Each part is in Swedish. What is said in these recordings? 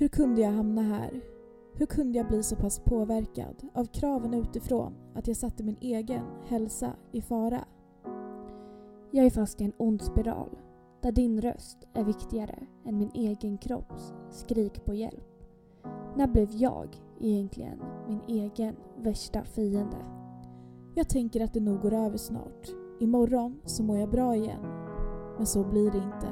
Hur kunde jag hamna här? Hur kunde jag bli så pass påverkad av kraven utifrån att jag satte min egen hälsa i fara? Jag är fast i en ond spiral där din röst är viktigare än min egen kropps skrik på hjälp. När blev jag egentligen min egen värsta fiende? Jag tänker att det nog går över snart. Imorgon så mår jag bra igen. Men så blir det inte.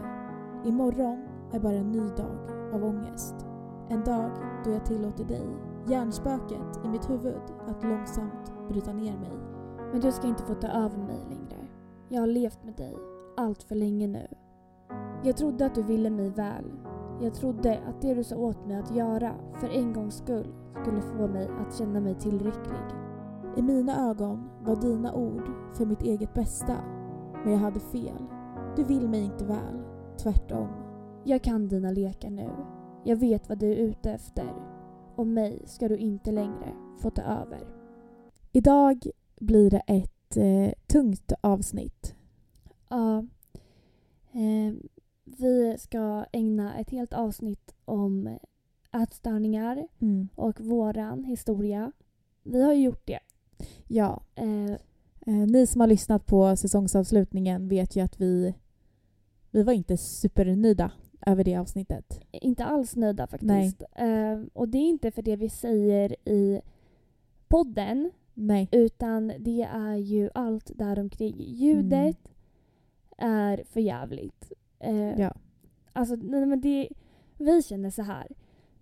Imorgon är bara en ny dag av ångest. En dag då jag tillåter dig, hjärnspöket i mitt huvud, att långsamt bryta ner mig. Men du ska inte få ta över mig längre. Jag har levt med dig allt för länge nu. Jag trodde att du ville mig väl. Jag trodde att det du sa åt mig att göra för en gångs skull skulle få mig att känna mig tillräcklig. I mina ögon var dina ord för mitt eget bästa. Men jag hade fel. Du vill mig inte väl. Tvärtom. Jag kan dina lekar nu. Jag vet vad du är ute efter. Och mig ska du inte längre få ta över. Idag blir det ett eh, tungt avsnitt. Ja. Eh, vi ska ägna ett helt avsnitt om ätstörningar Mm. och våran historia. Vi har ju gjort det. Ja, Eh, eh, ni som har lyssnat på säsongsavslutningen vet ju att vi, vi var inte supernöjda över det avsnittet. inte alls nöjda faktiskt. Eh, och det är inte för det vi säger i podden Nej. utan det är ju allt där omkring. Ljudet är för jävligt. Eh, Ja. Alltså, nej, men det, vi känner så här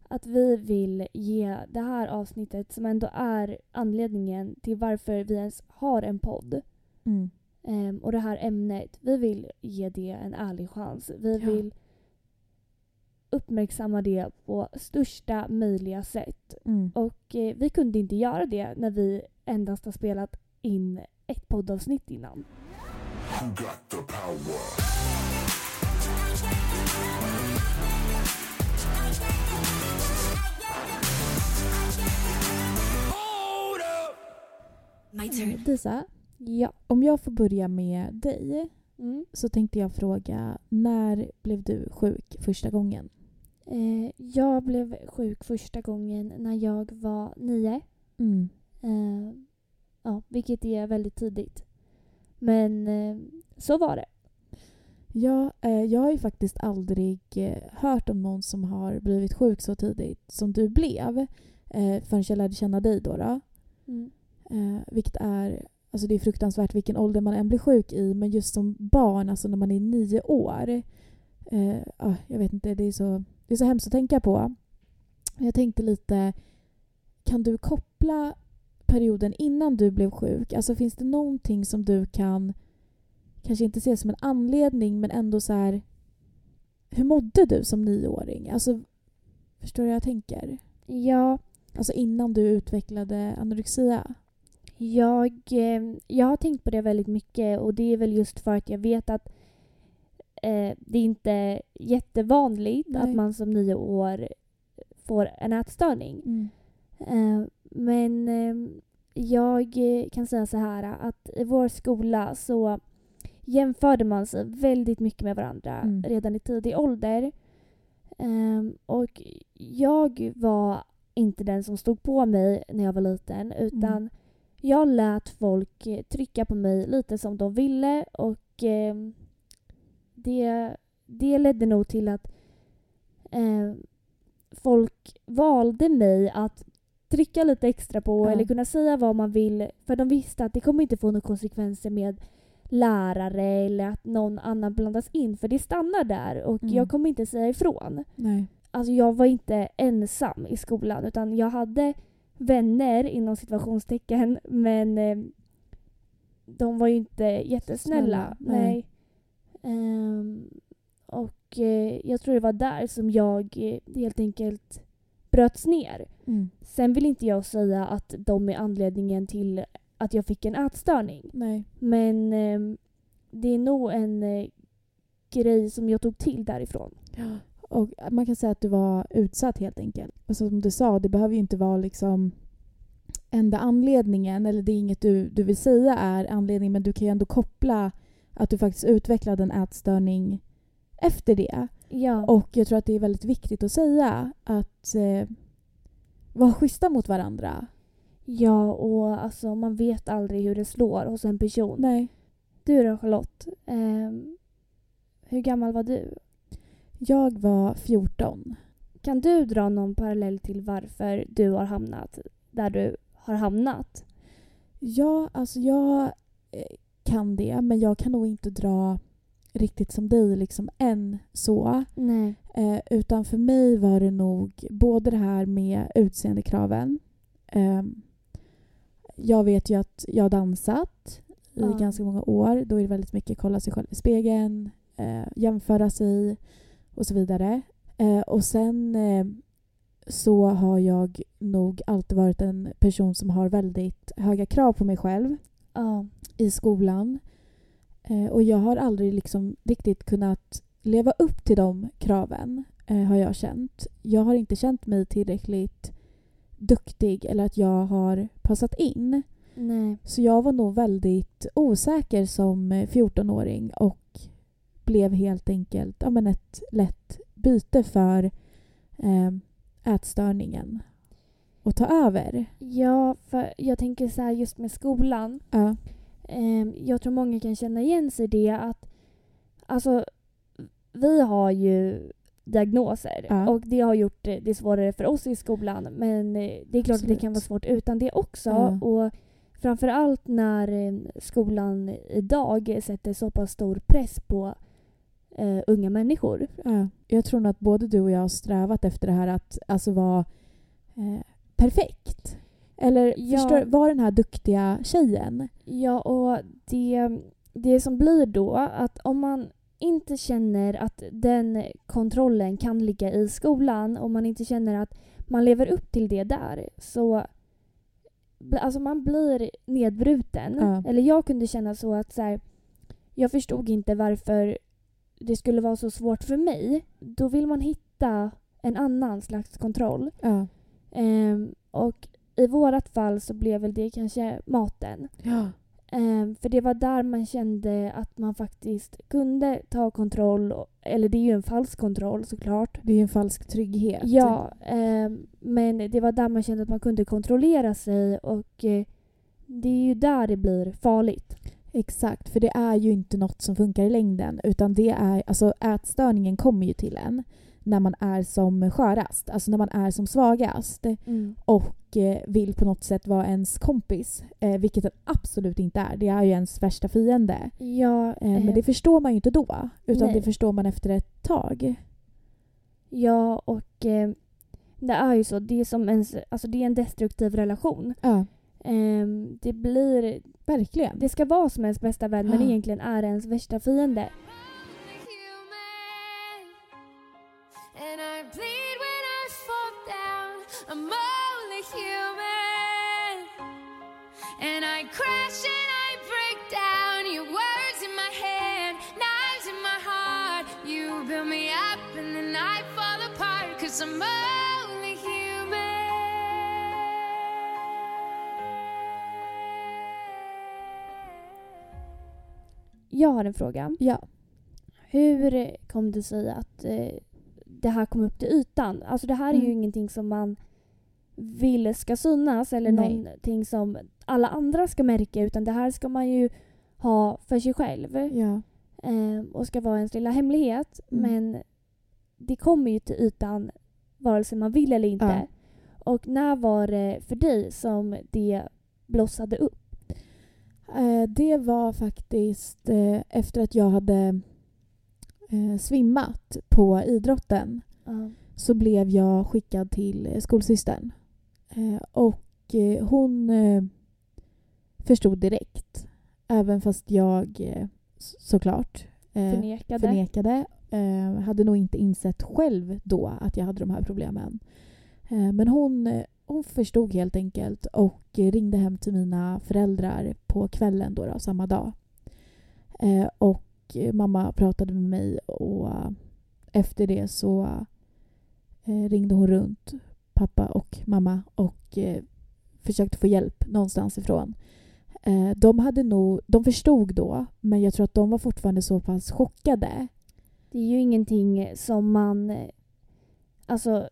att vi vill ge det här avsnittet som ändå är anledningen till varför vi ens har en podd Mm. ehm, och det här ämnet, vi vill ge det en ärlig chans. Vi Ja. vill uppmärksamma det på största möjliga sätt. Mm. Och eh, vi kunde inte göra det när vi endast har spelat in ett poddavsnitt innan. Who got the power? My turn. Disa, Ja. om jag får börja med dig Mm. så tänkte jag fråga när blev du sjuk första gången? Eh, jag blev sjuk första gången när jag var nio. Mm. Eh, ja, vilket är väldigt tidigt. Men eh, så var det. Ja, eh, jag har ju faktiskt aldrig eh, hört om någon som har blivit sjuk så tidigt som du blev eh, förrän jag lärde känna dig då. då. Mm. Eh, vilket är, alltså det är fruktansvärt vilken ålder man än blir sjuk i men just som barn, alltså när man är nio år. Eh, jag vet inte, det är, så, det är så hemskt att tänka på. Jag tänkte lite, kan du koppla perioden innan du blev sjuk? Alltså finns det någonting som du kan, kanske inte se som en anledning men ändå så här, hur mådde du som nioåring? Alltså, förstår du vad jag tänker? Ja, Alltså innan du utvecklade anorexia? jag, eh, jag har tänkt på det väldigt mycket och det är väl just för att jag vet att eh, det är inte jättevanligt Nej. att man som nio år får en ätstörning. Mm. Eh, men eh, jag kan säga så här att i vår skola så jämförde man sig väldigt mycket med varandra Mm. redan i tidig ålder. Ehm, och jag var inte den som stod på mig när jag var liten utan Mm. jag lät folk trycka på mig lite som de ville och ehm, det, det ledde nog till att eh, folk valde mig att trycka lite extra på Ja. eller kunna säga vad man vill för de visste att det kommer inte få några konsekvenser med lärare eller att någon annan blandas in för det stannar där och Mm. jag kommer inte säga ifrån. Nej. Alltså jag var inte ensam i skolan utan jag hade vänner inom situationstecken men eh, de var ju inte jättesnälla. Snälla, nej. nej. Ehm, och eh, jag tror det var där som jag eh, helt enkelt bröts ner. Mm. Sen vill inte jag säga att de är anledningen till att jag fick en ätstörning. Nej. Men ehm, det är nog en eh, grej som jag tog till därifrån. Och man kan säga att du var utsatt helt enkelt. Alltså, som du sa, det behöver ju inte vara liksom enda anledningen, eller det är inget du, du vill säga är anledningen, men du kan ju ändå koppla att du faktiskt utvecklade en ätstörning efter det. Ja. Och jag tror att det är väldigt viktigt att säga att eh, vara schyssta mot varandra. ja, och alltså man vet aldrig hur det slår hos en person. Nej. Du då Charlotte, ehm, hur gammal var du? Jag var 14. Kan du dra någon parallell till varför du har hamnat där du har hamnat? Ja, alltså jag eh, kan det, men jag kan nog inte dra riktigt som dig liksom än så. Eh, utan för mig var det nog både det här med utseendekraven. Eh, jag vet ju att jag har dansat i Ja. ganska många år. Då är det väldigt mycket kolla sig själv i spegeln, eh, jämföra sig och så vidare. Eh, och sen eh, så har jag nog alltid varit en person som har väldigt höga krav på mig själv Ja. i skolan. Eh, och jag har aldrig liksom riktigt kunnat leva upp till de kraven, eh, har jag känt. Jag har inte känt mig tillräckligt duktig eller att jag har passat in. Nej. Så jag var nog väldigt osäker som eh, 14-åring och blev helt enkelt ja, men ett lätt byte för eh, ätstörningen att ta över. Ja, för jag tänker så här just med skolan. Ja. Ehm, jag tror många kan känna igen sig i det att alltså vi har ju diagnoser Ja. och det har gjort det svårare för oss i skolan men eh, det är klart att det Absolut. kan vara svårt utan det också Ja. och framförallt när eh, skolan idag sätter så pass stor press på eh, unga människor. Ja, jag tror nog att både du och jag har strävat efter det här att alltså vara eh, perfekt. Eller Ja. förstår vara den här duktiga tjejen. Ja, och det, det som blir då att om man inte känner att den kontrollen kan ligga i skolan, om man inte känner att man lever upp till det där, så alltså man blir nedbruten. Ja. Eller jag kunde känna så att så här, jag förstod inte varför det skulle vara så svårt för mig. Då vill man hitta en annan slags kontroll. Ja. Ehm, och i vårat fall så blev väl det kanske maten. Ja. Ehm, för det var där man kände att man faktiskt kunde ta kontroll. Eller det är ju en falsk kontroll såklart. Det är ju en falsk trygghet. Ja, ehm, men det var där man kände att man kunde kontrollera sig och eh, det är ju där det blir farligt. Exakt, för det är ju inte något som funkar i längden. Utan det är, alltså ätstörningen kommer ju till en när man är som skörast, alltså när man är som svagast. och eh, vill på något sätt vara ens kompis. Eh, vilket den absolut inte är. Det är ju ens värsta fiende. Ja, Eh, men det förstår man ju inte då. Utan nej. det förstår man efter ett tag. ja och det är ju så. Det är, som en, alltså det är en destruktiv relation. Ja, Ehm, det blir verkligen. Det ska vara som ens bästa vän men Ah. egentligen är ens värsta fiende. And I bleed when I fall down. I'm only human. And I crash and I break down. Your words in my head, knives in my heart. You build me up and then I fall apart. Cause I'm only human. Jag har en fråga. Ja. Hur kom det sig att eh, det här kom upp till ytan? Alltså det här är ju Mm. ingenting som man vill ska synas eller Nej. någonting som alla andra ska märka utan det här ska man ju ha för sig själv ja. eh, och ska vara ens lilla hemlighet. Mm. Men det kommer ju till ytan vare sig man vill eller inte. Ja. Och när var det för dig som det blossade upp? Eh, det var faktiskt eh, efter att jag hade eh, svimmat på idrotten. Ja. så blev jag skickad till eh, skolsystern. Eh, och eh, hon eh, förstod direkt. Även fast jag eh, såklart Förnekade? förnekade. Hade nog inte insett själv då att jag hade de här problemen. Men hon, hon förstod helt enkelt och ringde hem till mina föräldrar på kvällen då, då samma dag. Eh, och mamma pratade med mig och eh, efter det så eh, ringde hon runt pappa och mamma och eh, försökte få hjälp någonstans ifrån. Eh, de, hade nog, de förstod då, men jag tror att de var fortfarande så pass chockade. det är ju ingenting som man eh, alltså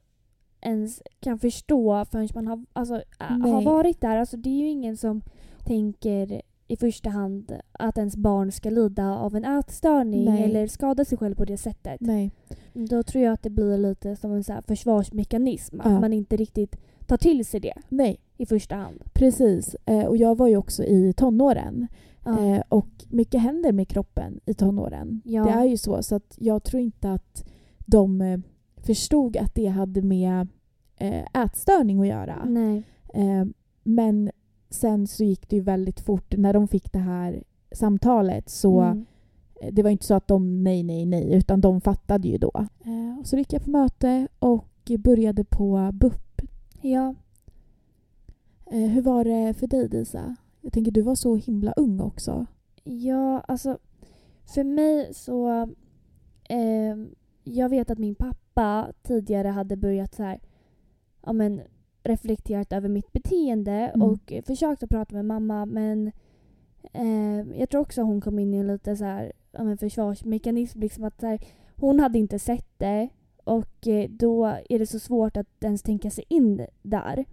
ens kan förstå förrän man har, alltså, har varit där. Alltså, det är ju ingen som tänker i första hand att ens barn ska lida av en ätstörning Nej. eller skada sig själv på det sättet. Nej. Då tror jag att det blir lite som en så försvarsmekanism. Att Ja. man inte riktigt tar till sig det Nej, i första hand. precis. Eh, och jag var ju också i tonåren. Ja. Eh, och mycket händer med kroppen i tonåren. Ja. Det är ju så. Så att jag tror inte att de eh, förstod att det hade med eh, ätstörning att göra. Nej. Eh, men sen så gick det ju väldigt fort. När de fick det här samtalet så Mm. eh, det var inte så att de nej, nej, nej, utan de fattade ju då. Eh, och så gick jag på möte och började på BUP. Ja. Eh, hur var det för dig Disa? Jag tänker du var så himla ung också. Ja, alltså för mig så... ehm, jag vet att min pappa tidigare hade börjat så här, ja, men, reflekterat över mitt beteende Mm. och försökt att prata med mamma men eh, jag tror också hon kom in i en lite så här, men, försvarsmekanism. Liksom att, här, hon hade inte sett det och eh, då är det så svårt att ens tänka sig in där.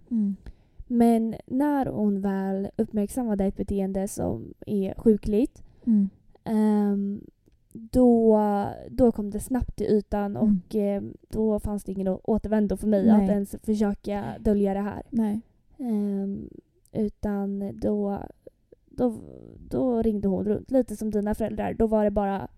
Men när hon väl uppmärksammade ett beteende som är sjukligt Mm. ehm, då, då kom det snabbt till ytan Mm. och ehm, då fanns det ingen återvändo för mig Nej. att ens försöka dölja det här. Ehm, utan då, då, då ringde hon runt, lite som dina föräldrar. Då var det bara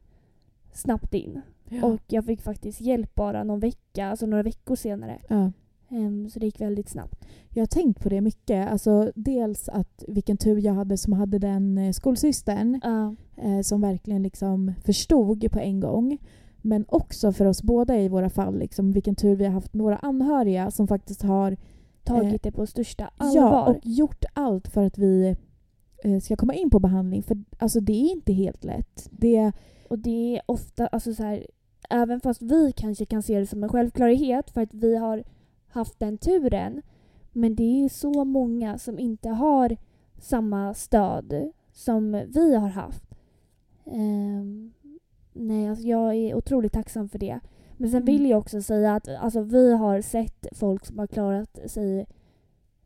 snabbt in. Ja. Och jag fick faktiskt hjälp bara någon vecka, alltså några veckor senare. ja. Ehm, så det gick väldigt snabbt. Jag har tänkt på det mycket. Alltså, dels att vilken tur jag hade som hade den eh, skolsystern Ja. eh, som verkligen liksom förstod på en gång. Men också för oss båda i våra fall, liksom, vilken tur vi har haft med våra anhöriga som faktiskt har tagit Eh, det på största ja, allvar. och gjort allt för att vi eh, ska komma in på behandling. För alltså, det är inte helt lätt. Det, Och det är ofta, alltså så här, även fast vi kanske kan se det som en självklarhet för att vi har haft den turen. Men det är så många som inte har samma stöd som vi har haft. Ehm, nej, alltså jag är otroligt tacksam för det. Men sen Mm. vill jag också säga att alltså, vi har sett folk som har klarat sig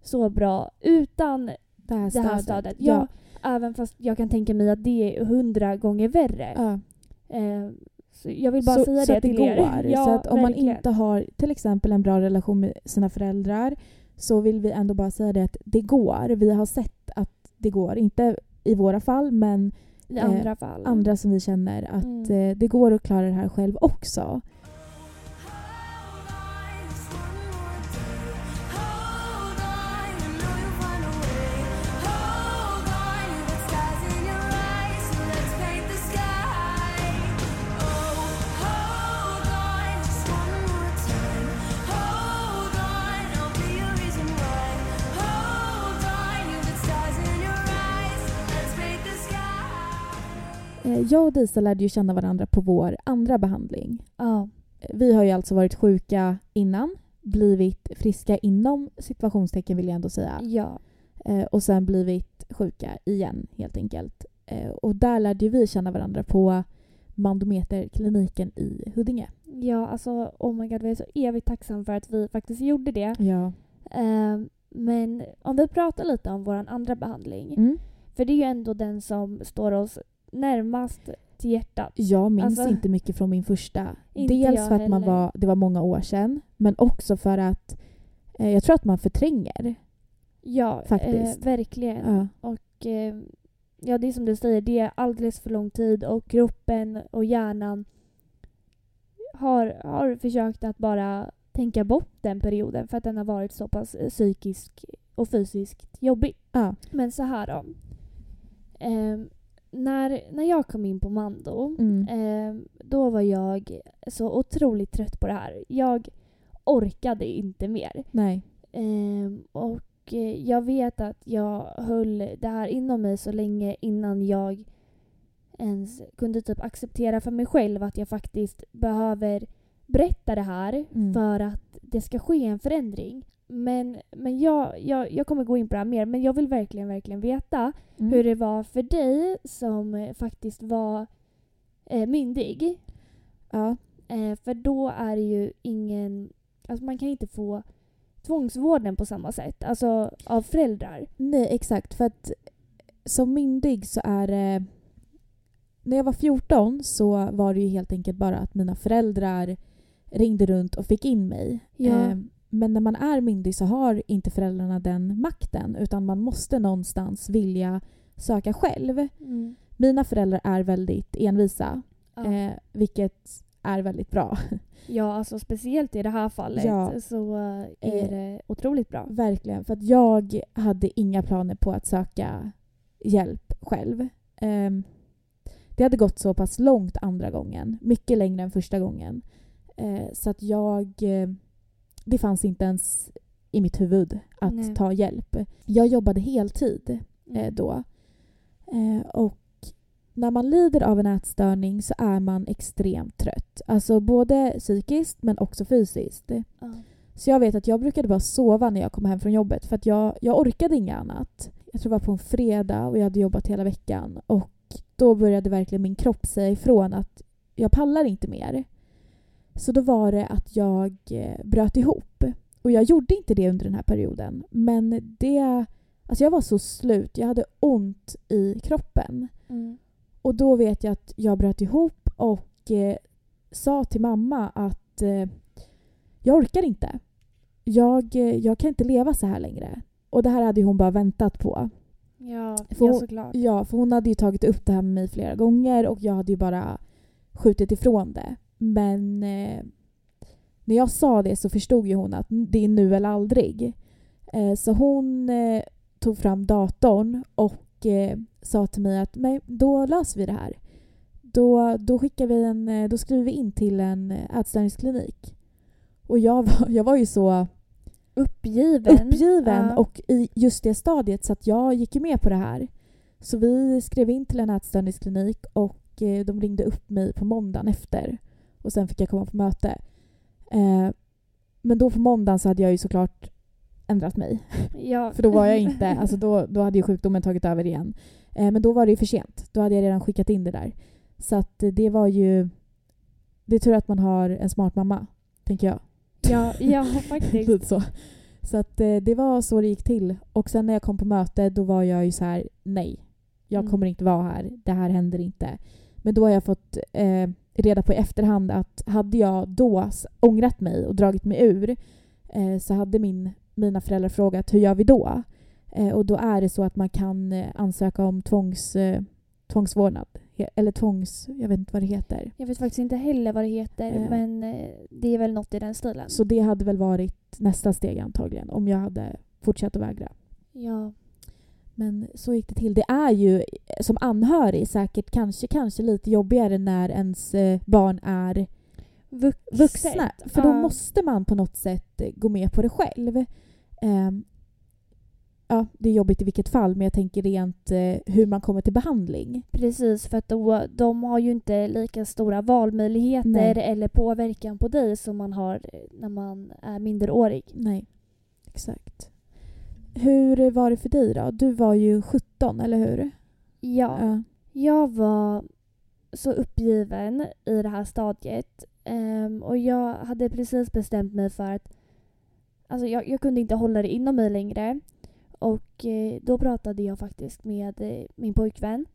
så bra utan det här det stödet. här stödet. Ja, Även fast jag kan tänka mig att det är hundra gånger värre. Ja. Eh, så jag vill bara så, säga så det att det till går. Ja, så att om man verkligen. inte har till exempel en bra relation med sina föräldrar så vill vi ändå bara säga det att det går. Vi har sett att det går. Inte i våra fall men I eh, andra fall. andra som vi känner att Mm. eh, det går att klara det här själv också. Jag och Disa lärde ju känna varandra på vår andra behandling. Ja. Vi har ju alltså varit sjuka innan, blivit friska inom situationstecken vill jag ändå säga. ja. Eh, och sen blivit sjuka igen helt enkelt. Eh, och där lärde vi känna varandra på Mandometerkliniken i Huddinge. Ja, alltså oh my god, jag är så evigt tacksam för att vi faktiskt gjorde det. Ja. Eh, men om vi pratar lite om vår andra behandling. Mm. För det är ju ändå den som står oss närmast till hjärtat. Jag minns Alltså, inte mycket från min första. Dels för att man heller. var, det var många år sedan, men också för att eh, jag tror att man förtränger. Ja, Faktiskt. Eh, verkligen. Ja. Och eh, ja, det är som du säger, det är alldeles för lång tid och kroppen och hjärnan har, har försökt att bara tänka bort den perioden för att den har varit så pass eh, psykisk och fysiskt jobbig. Ja. Men så här då. Ehm, när, när jag kom in på Mando, Mm. ehm, då var jag så otroligt trött på det här. Jag orkade inte mer. Nej. Ehm, och eh, jag vet att jag höll det här inom mig så länge innan jag ens kunde typ acceptera för mig själv att jag faktiskt behöver berätta det här Mm. för att det ska ske en förändring. Men, men jag, jag, jag kommer gå in på det här mer, men jag vill verkligen, verkligen veta Mm. hur det var för dig som eh, faktiskt var eh, myndig. Ja. Eh, för då är det ju ingen... Alltså man kan inte få tvångsvården på samma sätt. Alltså av föräldrar. Nej, exakt. För att som myndig så är det... När jag var 14 så var det ju helt enkelt bara att mina föräldrar ringde runt och fick in mig. Ja. Eh, Men när man är myndig så har inte föräldrarna den makten utan man måste någonstans vilja söka själv. Mina föräldrar är väldigt envisa, Ja. eh, vilket är väldigt bra. ja, alltså speciellt i det här fallet Ja. så eh, är Eh, det otroligt bra. Verkligen, för att jag hade inga planer på att söka hjälp själv. Ehm, det hade gått så pass långt andra gången, mycket längre än första gången. Eh, så att jag... Det fanns inte ens i mitt huvud att Nej. ta hjälp. Jag jobbade heltid eh, Mm. då. Eh, och när man lider av en ätstörning så är man extremt trött. Alltså både psykiskt men också fysiskt. Ja. Så jag vet att jag brukade bara sova när jag kom hem från jobbet för att jag, jag orkade inget annat. Jag tror det var på en fredag och jag hade jobbat hela veckan och då började verkligen min kropp säga ifrån att jag pallar inte mer. Så då var det att jag eh, bröt ihop. Och jag gjorde inte det under den här perioden. Men det... Alltså jag var så slut. Jag hade ont i kroppen. Mm. Och då vet jag att jag bröt ihop och eh, sa till mamma att eh, jag orkar inte. Jag, eh, jag kan inte leva så här längre. Och det här hade hon bara väntat på. Ja, Får- ja, såklart. Ja, för hon hade ju tagit upp det här med mig flera gånger och jag hade ju bara skjutit ifrån det. Men eh, när jag sa det så förstod ju hon att det är nu eller aldrig. Eh, så hon eh, tog fram datorn och eh, sa till mig att Men, då löser vi det här. Då, då, skickar vi en, eh, då skriver vi in till en eh, ätstörningsklinik. Och jag var, jag var ju så Uppgiven. uppgiven Ja. och i just det stadiet så att jag gick ju med på det här. Så vi skrev in till en ätstörningsklinik och de ringde upp mig på måndagen efter. Och sen fick jag komma på möte. Eh, men då på måndagen så hade jag ju såklart ändrat mig. Ja. För då var jag inte, alltså då, då hade ju sjukdomen tagit över igen. Eh, men då var det ju för sent. Då hade jag redan skickat in det där. Så att eh, det var ju... Det är tur att man har en smart mamma, tänker jag. ja, ja, faktiskt. Lite så. Så att det var så det gick till. Och sen när jag kom på möte då var jag ju så här: nej. Jag Mm. kommer inte vara här. Det här händer inte. Men då har jag fått eh, reda på i efterhand att hade jag då ångrat mig och dragit mig ur eh, så hade min, mina föräldrar frågat hur gör vi då? Eh, och då är det så att man kan eh, ansöka om tvångs, eh, tvångsvårdnad. Eller tvångs... Jag vet inte vad det heter. Jag vet faktiskt inte heller vad det heter, Eh. men eh, det är väl något i den stilen. Så det hade väl varit nästa steg antagligen om jag hade fortsatt att vägra. Ja. Men så gick det till. Det är ju som anhörig säkert kanske, kanske lite jobbigare när ens eh, barn är Vuxet. vuxna. För då Ja. måste man på något sätt eh, gå med på det själv. Ehm, ja, det är jobbigt i vilket fall men jag tänker rent eh, hur man kommer till behandling. Precis, för att då, de har ju inte lika stora valmöjligheter Nej. eller påverkan på dig som man har eh, när man är minderårig. Nej, exakt. Hur var det för dig då? Du var ju 17, eller hur? Ja, Ja. jag var så uppgiven i det här stadiet ehm, och jag hade precis bestämt mig för att alltså jag, jag kunde inte hålla det inom mig längre. Och eh, då pratade jag faktiskt med eh, min pojkvän.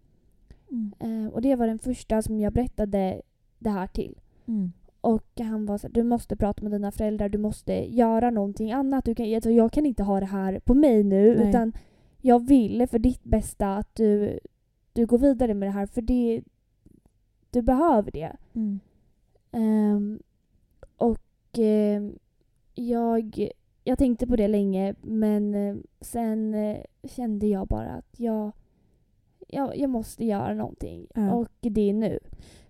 Mm. Eh, och det var den första som jag berättade det här till. Mm. Och han var så du måste prata med dina föräldrar, du måste göra någonting annat. Du kan, alltså, jag kan inte ha det här på mig nu Nej. utan jag vill för ditt bästa att du, du går vidare med det här för det, du behöver det. Mm. Ehm, och ehm, jag, jag tänkte på det länge men eh, sen eh, kände jag bara att jag, jag, jag måste göra någonting. Ja. Och det är nu.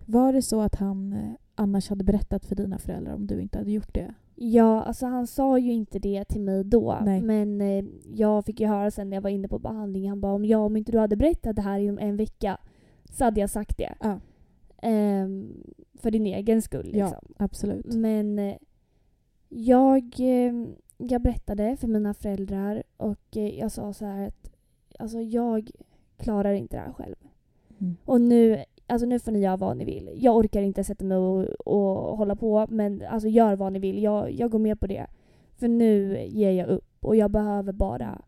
Var det så att han eh, annars hade berättat för dina föräldrar om du inte hade gjort det? Ja, alltså han sa ju inte det till mig då. Nej. Men eh, jag fick ju höra sen när jag var inne på behandling. Han bara om jag om inte du hade berättat det här inom en vecka så hade jag sagt det. Ja. Ehm, för din egen skull Ja, liksom. absolut. Men eh, jag, eh, jag berättade för mina föräldrar och eh, jag sa så här att alltså jag klarar inte det här själv. Mm. Och nu alltså nu får ni göra vad ni vill. Jag orkar inte sätta mig och, och hålla på men alltså gör vad ni vill. Jag, jag går med på det. För nu ger jag upp och jag behöver bara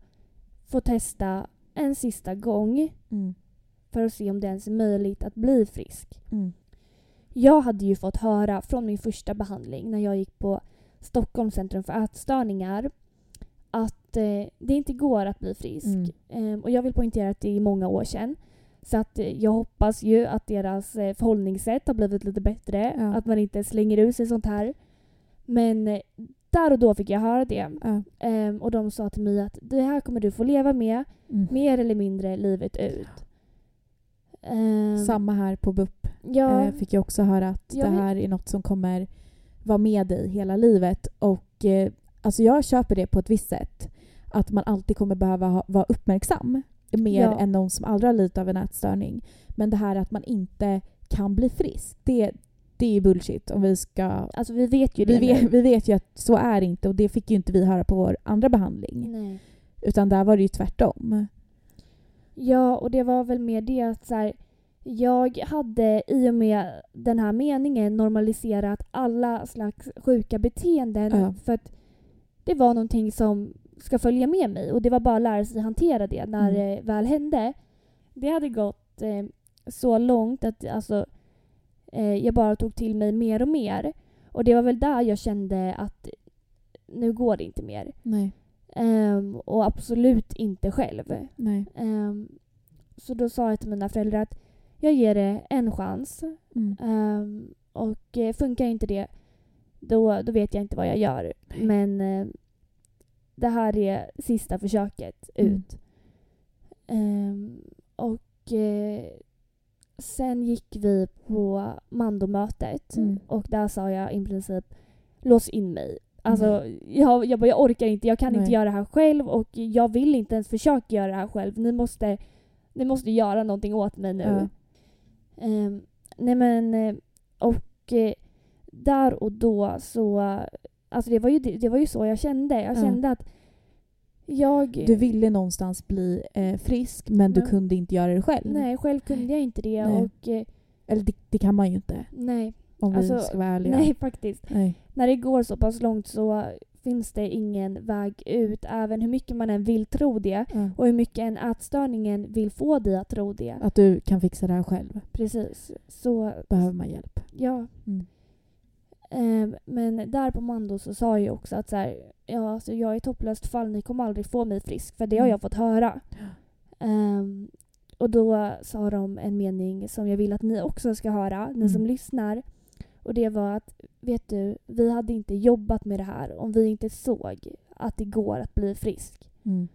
få testa en sista gång Mm. för att se om det ens är möjligt att bli frisk. Mm. Jag hade ju fått höra från min första behandling när jag gick på Stockholms centrum för ätstörningar att eh, det inte går att bli frisk. Mm. Ehm, och jag vill poängtera att det är många år sedan. Så att eh, jag hoppas ju att deras eh, förhållningssätt har blivit lite bättre. Ja. Att man inte slänger ut sig sånt här. Men eh, där och då fick jag höra det. Ja. Ehm, och de sa till mig att det här kommer du få leva med Mm. mer eller mindre livet ut. Ehm, Samma här på BUP. ja, Eh, fick jag också höra att Jag det vet- här är något som kommer vara med dig hela livet. Och eh, alltså jag köper det på ett visst sätt. Att man alltid kommer behöva ha, vara uppmärksam. Mer Ja. än någon som aldrig har lidit av en ätstörning. Men det här att man inte kan bli frisk, det, det är bullshit. Om vi ska... alltså vi vet ju Vi vet, vi vet ju att så är det inte och det fick ju inte vi höra på vår andra behandling. Nej. Utan där var det ju tvärtom. Ja, och det var väl mer det att så här, jag hade i och med den här meningen normaliserat alla slags sjuka beteenden Ja. för att det var någonting som ska följa med mig och det var bara att lära sig hantera det när Mm. det väl hände. Det hade gått eh, så långt att alltså, eh, jag bara tog till mig mer och mer. Och det var väl där jag kände att nu går det inte mer. Nej. Ehm, och absolut inte själv. Nej. Ehm, så då sa jag till mina föräldrar att jag ger det en chans. Mm. Ehm, och eh, funkar inte det, då, då vet jag inte vad jag gör. Men eh, det här är sista försöket Mm. ut. Ehm, och eh, sen gick vi på mandomötet Mm. och där sa jag i princip lås in mig. Alltså, jag, jag, bara, jag orkar inte, jag kan Nej. inte göra det här själv och jag vill inte ens försöka göra det här själv. Ni måste, ni måste göra någonting åt mig nu. Ja. Ehm, nej men, eh, och eh, där och då så, alltså det var ju, det, var ju så jag kände. Jag Ja. kände att jag... Du ville någonstans bli eh, frisk men du kunde inte göra det själv. Nej, själv kunde jag inte det. Nej. Och eh, Eller det, det kan man ju inte nej, om vi Alltså, ska vara ärliga. nej faktiskt. Nej. När det går så pass långt så finns det ingen väg ut. Även hur mycket man än vill tro det. Ja. Och hur mycket en ätstörningen vill få dig att tro det. Att du kan fixa det här själv. Precis. Så Behöver man hjälp. ja. Mm. Ehm, men där på Mando så sa jag också att så här, ja, alltså jag är topplöst fall, ni kommer aldrig få mig frisk. För det har Mm. jag fått höra. Ehm, och då sa de en mening som jag vill att ni också ska höra, ni Mm. som lyssnar. Och det var att, vet du, vi hade inte jobbat med det här om vi inte såg att det går att bli frisk. Mm.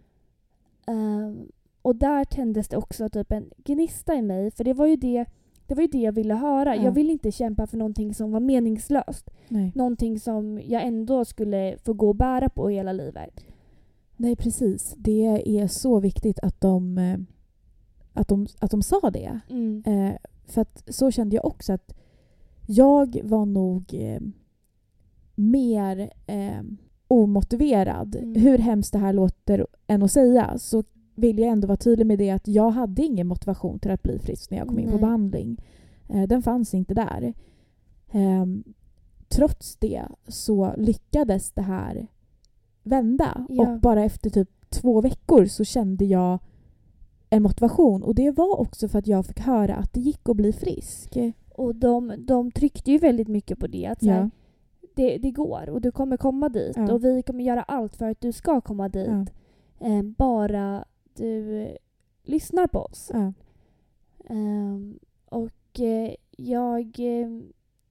Ehm, och där tändes det också typ en gnista i mig, för det var ju det, det, var ju det jag ville höra. Ja. Jag ville inte kämpa för någonting som var meningslöst. Nej. Någonting som jag ändå skulle få gå och bära på hela livet. Nej, precis. Det är så viktigt att de, eh, att de, att de sa det. Mm. Eh, för att så kände jag också att jag var nog eh, mer eh, omotiverad. Mm. Hur hemskt det här låter än att säga så vill jag ändå vara tydlig med det att jag hade ingen motivation till att bli frisk när jag kom in på behandling. Eh, den fanns inte där. Ehm, trots det så lyckades det här vända. Ja. Och bara efter typ två veckor så kände jag en motivation. Och det var också för att jag fick höra att det gick att bli frisk. Och de, de tryckte ju väldigt mycket på det. Att så här, Ja. det, det går och du kommer komma dit Ja. och vi kommer göra allt för att du ska komma dit. Eh, bara du eh, lyssnar på oss. Ja. Ehm, och eh, jag... Eh,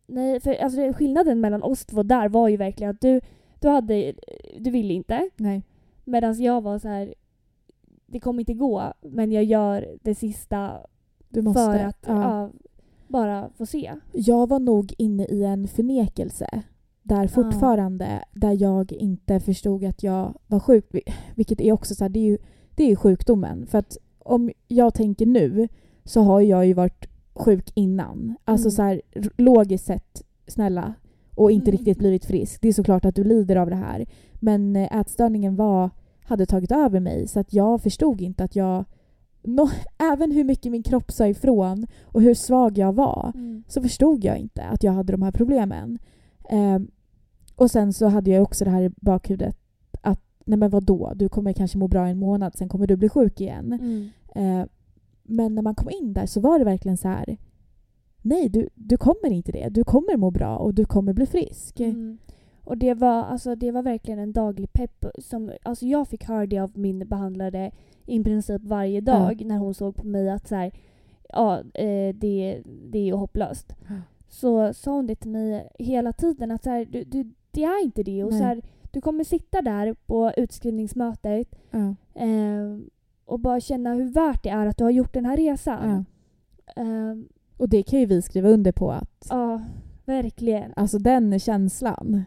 nej, för alltså, skillnaden mellan oss två där var ju verkligen att du, du hade... Du ville inte. Nej. Medan jag var så här... Det kommer inte gå, men jag gör det sista Du måste. för att ja. ja, bara få se. Jag var nog inne i en förnekelse där fortfarande där jag inte förstod att jag var sjuk. Vi- Vilket är också så här, det är ju, det är ju sjukdomen. För att om jag tänker nu så har jag ju varit sjuk innan. Alltså Mm. så här, logiskt sett, snälla, och inte Mm. riktigt blivit frisk. Det är såklart att du lider av det här. Men eh, ätstörningen var, hade tagit över mig så att jag förstod inte att jag nå, även hur mycket min kropp sa ifrån och hur svag jag var Mm. så förstod jag inte att jag hade de här problemen. Ehm, och sen så hade jag också det här i bakhuvudet nej men vadå, du kommer kanske må bra en månad, sen kommer du bli sjuk igen. Mm. Eh, men när man kom in där så var det verkligen så här. Nej, du, du kommer inte det. Du kommer må bra och du kommer bli frisk. Mm. Och det var, alltså, det var verkligen en daglig pepp. Som, alltså, jag fick höra det av min behandlare i princip varje dag när hon såg på mig att så här, ja, eh, det, det är ju hopplöst. Så sa hon det till mig hela tiden att så här, du, du, det är inte det. Och Nej. så här, du kommer sitta där på utskrivningsmötet Ja. eh, och bara känna hur värt det är att du har gjort den här resan. Ja. Eh, Och det kan ju vi skriva under på att ja, verkligen. alltså den känslan.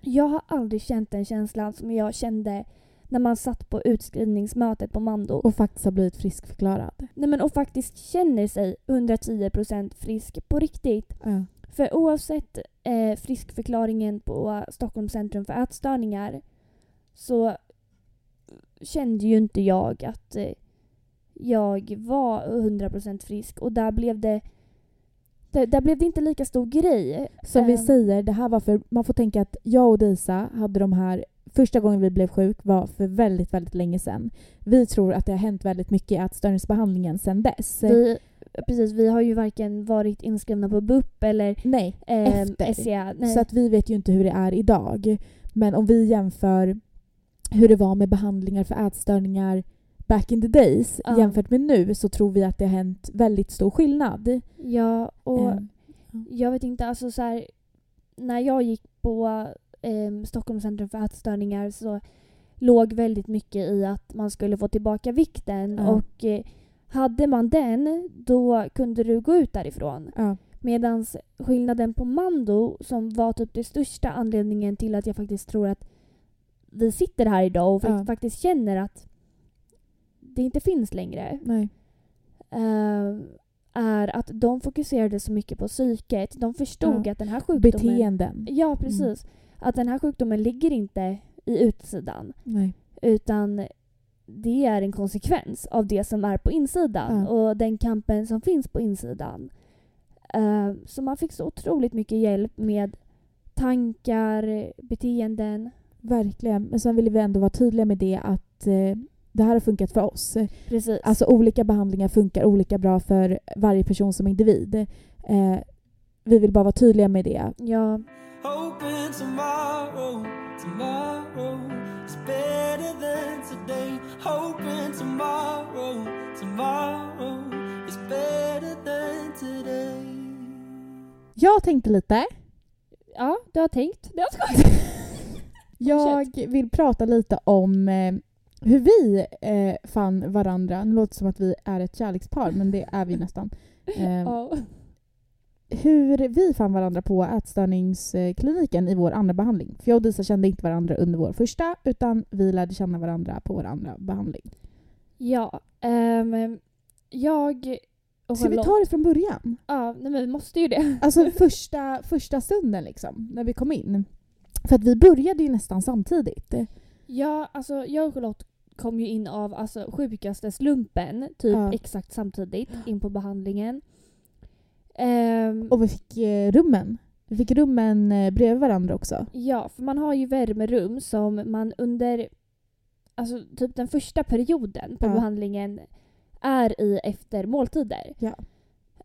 Jag har aldrig känt den känslan som jag kände när man satt på utskrivningsmötet på Mando. Och faktiskt har blivit friskförklarad. Nej, men, och faktiskt känner sig 110% frisk på riktigt. Ja. För oavsett eh, friskförklaringen på Stockholms centrum för ätstörningar så kände ju inte jag att eh, jag var 100% frisk och där blev det där, där blev det inte lika stor grej. Som vi Ehm. säger, det här var för, man får tänka att jag och Disa hade de här Första gången vi blev sjuk var för väldigt, väldigt länge sedan. Vi tror att det har hänt väldigt mycket i ätstörningsbehandlingen sedan dess. Vi, precis, vi har ju varken varit inskrivna på BUP eller Nej, eh, Efter. SCA. Nej. Så att vi vet ju inte hur det är idag. Men om vi jämför hur det var med behandlingar för ätstörningar back in the days Ja. jämfört med nu så tror vi att det har hänt väldigt stor skillnad. ja, och Ehm, jag vet inte, alltså så här, när jag gick på eh, Stockholms centrum för ätstörningar så låg väldigt mycket i att man skulle få tillbaka vikten Ja. och eh, hade man den då kunde du gå ut därifrån. ja. Medan skillnaden på Mando som var typ den största anledningen till att jag faktiskt tror att vi sitter här idag och Ja. faktiskt känner att det inte finns längre eh, är att de fokuserade så mycket på psyket. De förstod Ja. att den här sjukdomen... Beteenden. Ja, precis. Att den här sjukdomen ligger inte i utsidan Nej. utan det är en konsekvens av det som är på insidan Ja. och den kampen som finns på insidan. Eh, så man fick så otroligt mycket hjälp med tankar, beteenden. Verkligen. Men sen ville vi ändå vara tydliga med det att eh, det här har funkat för oss. Precis. Alltså olika behandlingar funkar olika bra för varje person som individ. Eh, vi vill bara vara tydliga med det. ja, Hoping tomorrow, tomorrow is better than today. Hoping tomorrow, tomorrow is better than today. Jag tänkte lite. ja, du har tänkt. Det har. Jag vill prata lite om eh, hur vi eh, fann varandra. Nu låter det som att vi är ett kärlekspar, men det är vi nästan. Eh, Ja. Hur vi fann varandra på ätstörningskliniken i vår andra behandling. För jag och Disa kände inte varandra under vår första, utan vi lärde känna varandra på vår andra behandling. Ja, ehm, jag och Ska vi ta det från början? Ja, nej, men vi måste ju det. Alltså första, första stunden liksom, när vi kom in. För att vi började ju nästan samtidigt. Ja, alltså jag och Charlotte kom ju in av alltså, sjukaste slumpen, typ Ja. exakt samtidigt, in på behandlingen. Ehm, Och vi fick eh, rummen. Vi fick rummen eh, bredvid varandra också. ja, för man har ju värmerum som man under alltså, typ den första perioden på Ja. behandlingen är i efter måltider. Ja.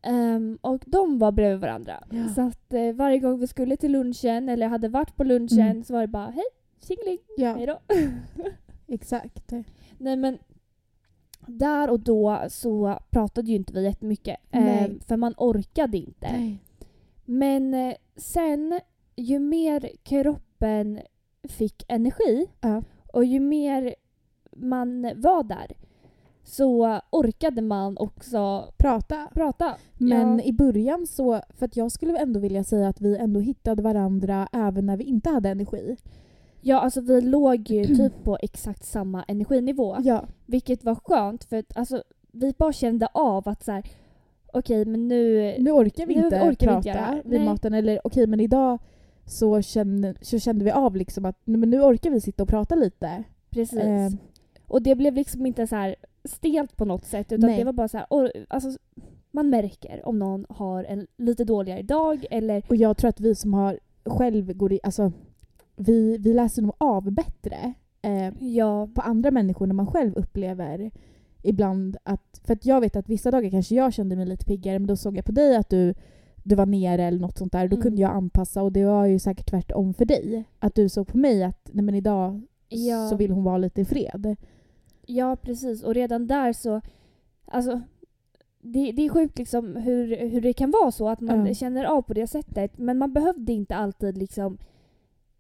Ehm, och de var bredvid varandra. Ja. Så att eh, varje gång vi skulle till lunchen eller hade varit på lunchen Mm. så var det bara hej, tjingeling, Ja, hejdå. exakt. Nej men där och då så pratade ju inte vi jättemycket. Eh, för man orkade inte. Nej. Men eh, sen, ju mer kroppen fick energi Ja. och ju mer man var där så orkade man också Prata. prata. Men Ja. i början så, för jag skulle ändå vilja säga att vi ändå hittade varandra även när vi inte hade energi. Ja, alltså vi låg ju typ på exakt samma energinivå. Ja. Vilket var skönt för att alltså, vi bara kände av att så här, okej men nu... Nu orkar vi Nu inte orkar vi prata inte göra. vid Nej. maten. Eller okej, men idag så kände, så kände vi av liksom att men nu orkar vi sitta och prata lite. Precis. Eh. Och det blev liksom inte så här stelt på något sätt utan Nej. det var bara så här, och, alltså, man märker om någon har en lite dåligare dag eller Och jag tror att vi som har själv går i, alltså vi, vi läser nog av bättre eh, ja, på andra människor när man själv upplever ibland att, för att jag vet att vissa dagar kanske jag kände mig lite piggare men då såg jag på dig att du, du var nere eller något sånt där. Då Mm. kunde jag anpassa och det var ju säkert tvärtom för dig. Att du såg på mig att nej men idag ja, så vill hon vara lite i fred. ja precis och redan där så, alltså det, det är sjukt liksom hur, hur det kan vara så att man Ja. känner av på det sättet men man behövde inte alltid liksom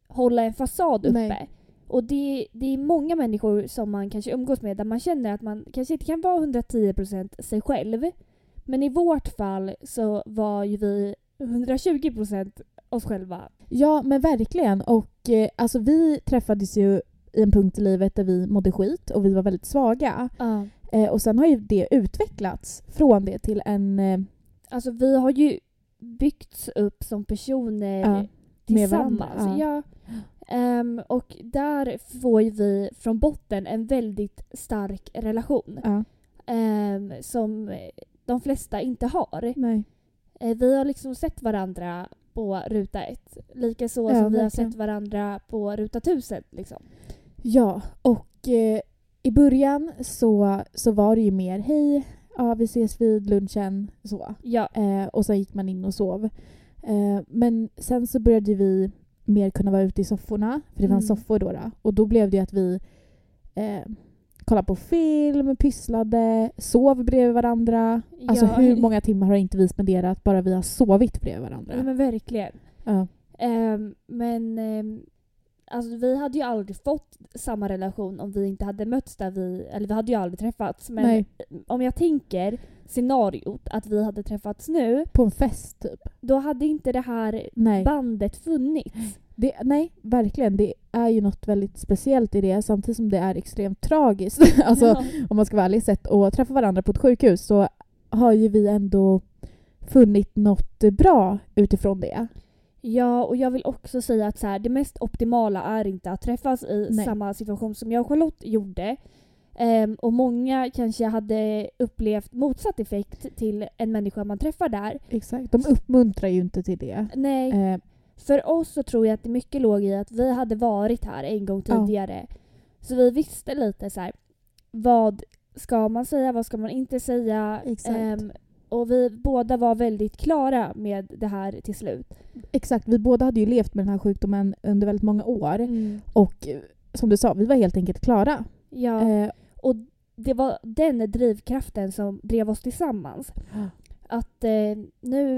hålla en fasad uppe. Nej. Och det, det är många människor som man kanske umgås med där man känner att man kanske inte kan vara 110% sig själv. Men i vårt fall så var ju vi 120% oss själva. Ja men verkligen och eh, alltså vi träffades ju i en punkt i livet där vi mådde skit och vi var väldigt svaga. Eh, och sen har ju det utvecklats från det till en eh, Alltså vi har ju byggts upp som personer med tillsammans. varandra, Ja. Ehm, och där får ju vi från botten en väldigt stark relation. ja, ehm, som de flesta inte har. nej. Eh, Vi har liksom sett varandra på ruta ett. Likaså Ja, som vi har verkligen. sett varandra på ruta tusen. Liksom. Ja, och eh, i början så, så var det ju mer hej, ja vi ses vid lunchen, så. Ja, Eh, och sen gick man in och sov. Eh, men sen så började vi mer kunna vara ute i sofforna, för det fanns Mm. soffor då, då. Och då blev det att vi eh, kollade på film, pysslade, sov bredvid varandra. Alltså ja, hur många timmar har inte vi spenderat bara vi har sovit bredvid varandra? Ja, men verkligen. Ja. Ehm, men ehm, alltså, vi hade ju aldrig fått samma relation om vi inte hade mötts där vi... Eller vi hade ju aldrig träffats. Men Nej. om jag tänker scenariot att vi hade träffats nu, På en fest typ. då hade inte det här Nej. bandet funnits. Det, nej, verkligen. Det är ju något väldigt speciellt i det samtidigt som det är extremt tragiskt. alltså, Ja. om man ska vara ärlig, sett att träffa varandra på ett sjukhus så har ju vi ändå funnit något bra utifrån det. Ja, och jag vill också säga att så här, det mest optimala är inte att träffas i Nej. samma situation som jag och Charlotte gjorde. Ehm, och många kanske hade upplevt motsatt effekt till en människa man träffar där. Exakt. De uppmuntrar ju inte till det. Nej, Eh, för oss så tror jag att det mycket låg i att vi hade varit här en gång Ja. tidigare. Så vi visste lite så här, vad ska man säga, vad ska man inte säga? Exakt. Ehm, och vi båda var väldigt klara med det här till slut. exakt. Vi båda hade ju levt med den här sjukdomen under väldigt många år. Och eh, som du sa, vi var helt enkelt klara. Ja. Eh, Och det var den drivkraften som drev oss tillsammans. Att eh, nu,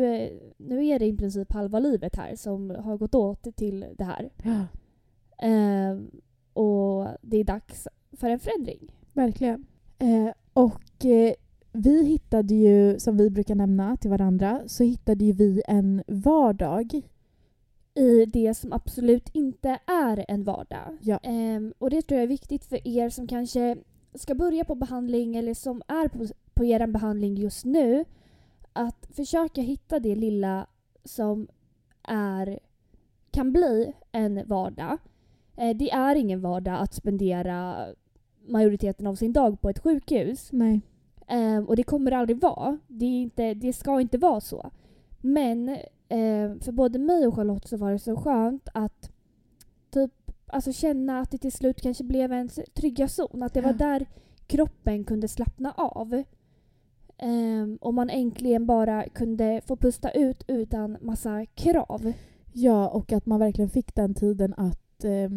nu är det i princip halva livet här som har gått åt till det här. Eh, och det är dags för en förändring. Verkligen. Eh, och eh, vi hittade ju, som vi brukar nämna till varandra, så hittade ju vi en vardag. I det som absolut inte är en vardag. Ja. Ehm, och det tror jag är viktigt för er som kanske ska börja på behandling eller som är på, på er behandling just nu. Att försöka hitta det lilla som är, kan bli en vardag. Eh, det är ingen vardag att spendera majoriteten av sin dag på ett sjukhus. Nej. Ehm, och det kommer det aldrig vara. Det, är inte, det ska inte vara så. Men eh, för både mig och Charlotte så var det så skönt att typ, alltså känna att det till slut kanske blev en trygga zon. Att det var där kroppen kunde slappna av. Ehm, och man äntligen bara kunde få pusta ut utan massa krav. Ja, och att man verkligen fick den tiden att... Eh,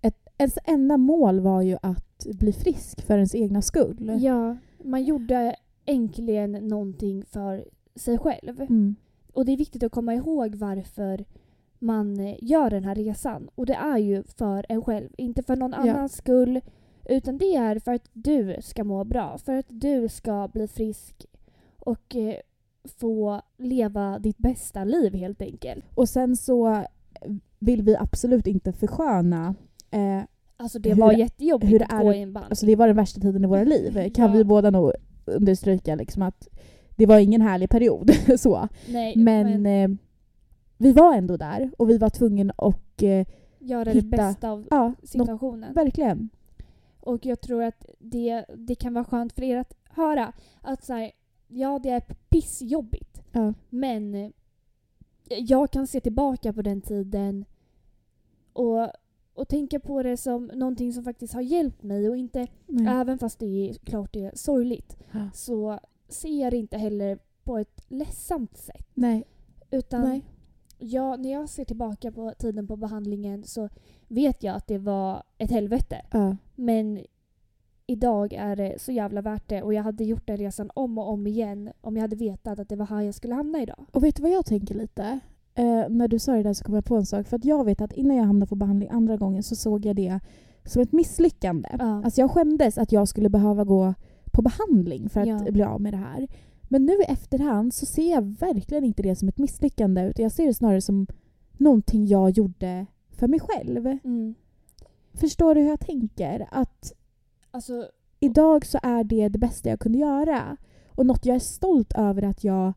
ett, ens enda mål var ju att bli frisk för ens egna skull. Ja, man gjorde äntligen någonting för sig själv. Mm. Och det är viktigt att komma ihåg varför man eh, gör den här resan. Och det är ju för en själv, inte för någon Ja. annans skull. Utan det är för att du ska må bra, för att du ska bli frisk och eh, få leva ditt bästa liv helt enkelt. Och sen så vill vi absolut inte försköna eh, Alltså det Hur- var jättejobbigt hur att är gå i en band. Alltså det var den värsta tiden i våra liv. Kan Ja. vi båda nog understryka liksom att det var ingen härlig period. så. Nej, Men, men, eh, vi var ändå där och vi var tvungna att... Eh, göra hitta- det bästa av ja, något, situationen. verkligen. Och jag tror att det, det kan vara skönt för er att höra. Att så här, ja det är pissjobbigt. Ja. Men eh, jag kan se tillbaka på den tiden och, och tänka på det som någonting som faktiskt har hjälpt mig och inte, Nej. även fast det är klart det är sorgligt, Ja. så ser jag det inte heller på ett ledsamt sätt. Nej. Utan Nej. jag, när jag ser tillbaka på tiden på behandlingen så vet jag att det var ett helvete. Ja. Men idag är det så jävla värt det och jag hade gjort den resan om och om igen om jag hade vetat att det var här jag skulle hamna idag. Och vet du vad jag tänker lite? Eh, när du sa det där så kom jag på en sak. För att jag vet att innan jag hamnade på behandling andra gången så såg jag det som ett misslyckande. Ja. Alltså jag skämdes att jag skulle behöva gå på behandling för att Ja. bli av med det här. Men nu i efterhand så ser jag verkligen inte det som ett misslyckande utan jag ser det snarare som någonting jag gjorde för mig själv. Mm. Förstår du hur jag tänker? Att Alltså, idag så är det det bästa jag kunde göra. Och något jag är stolt över att jag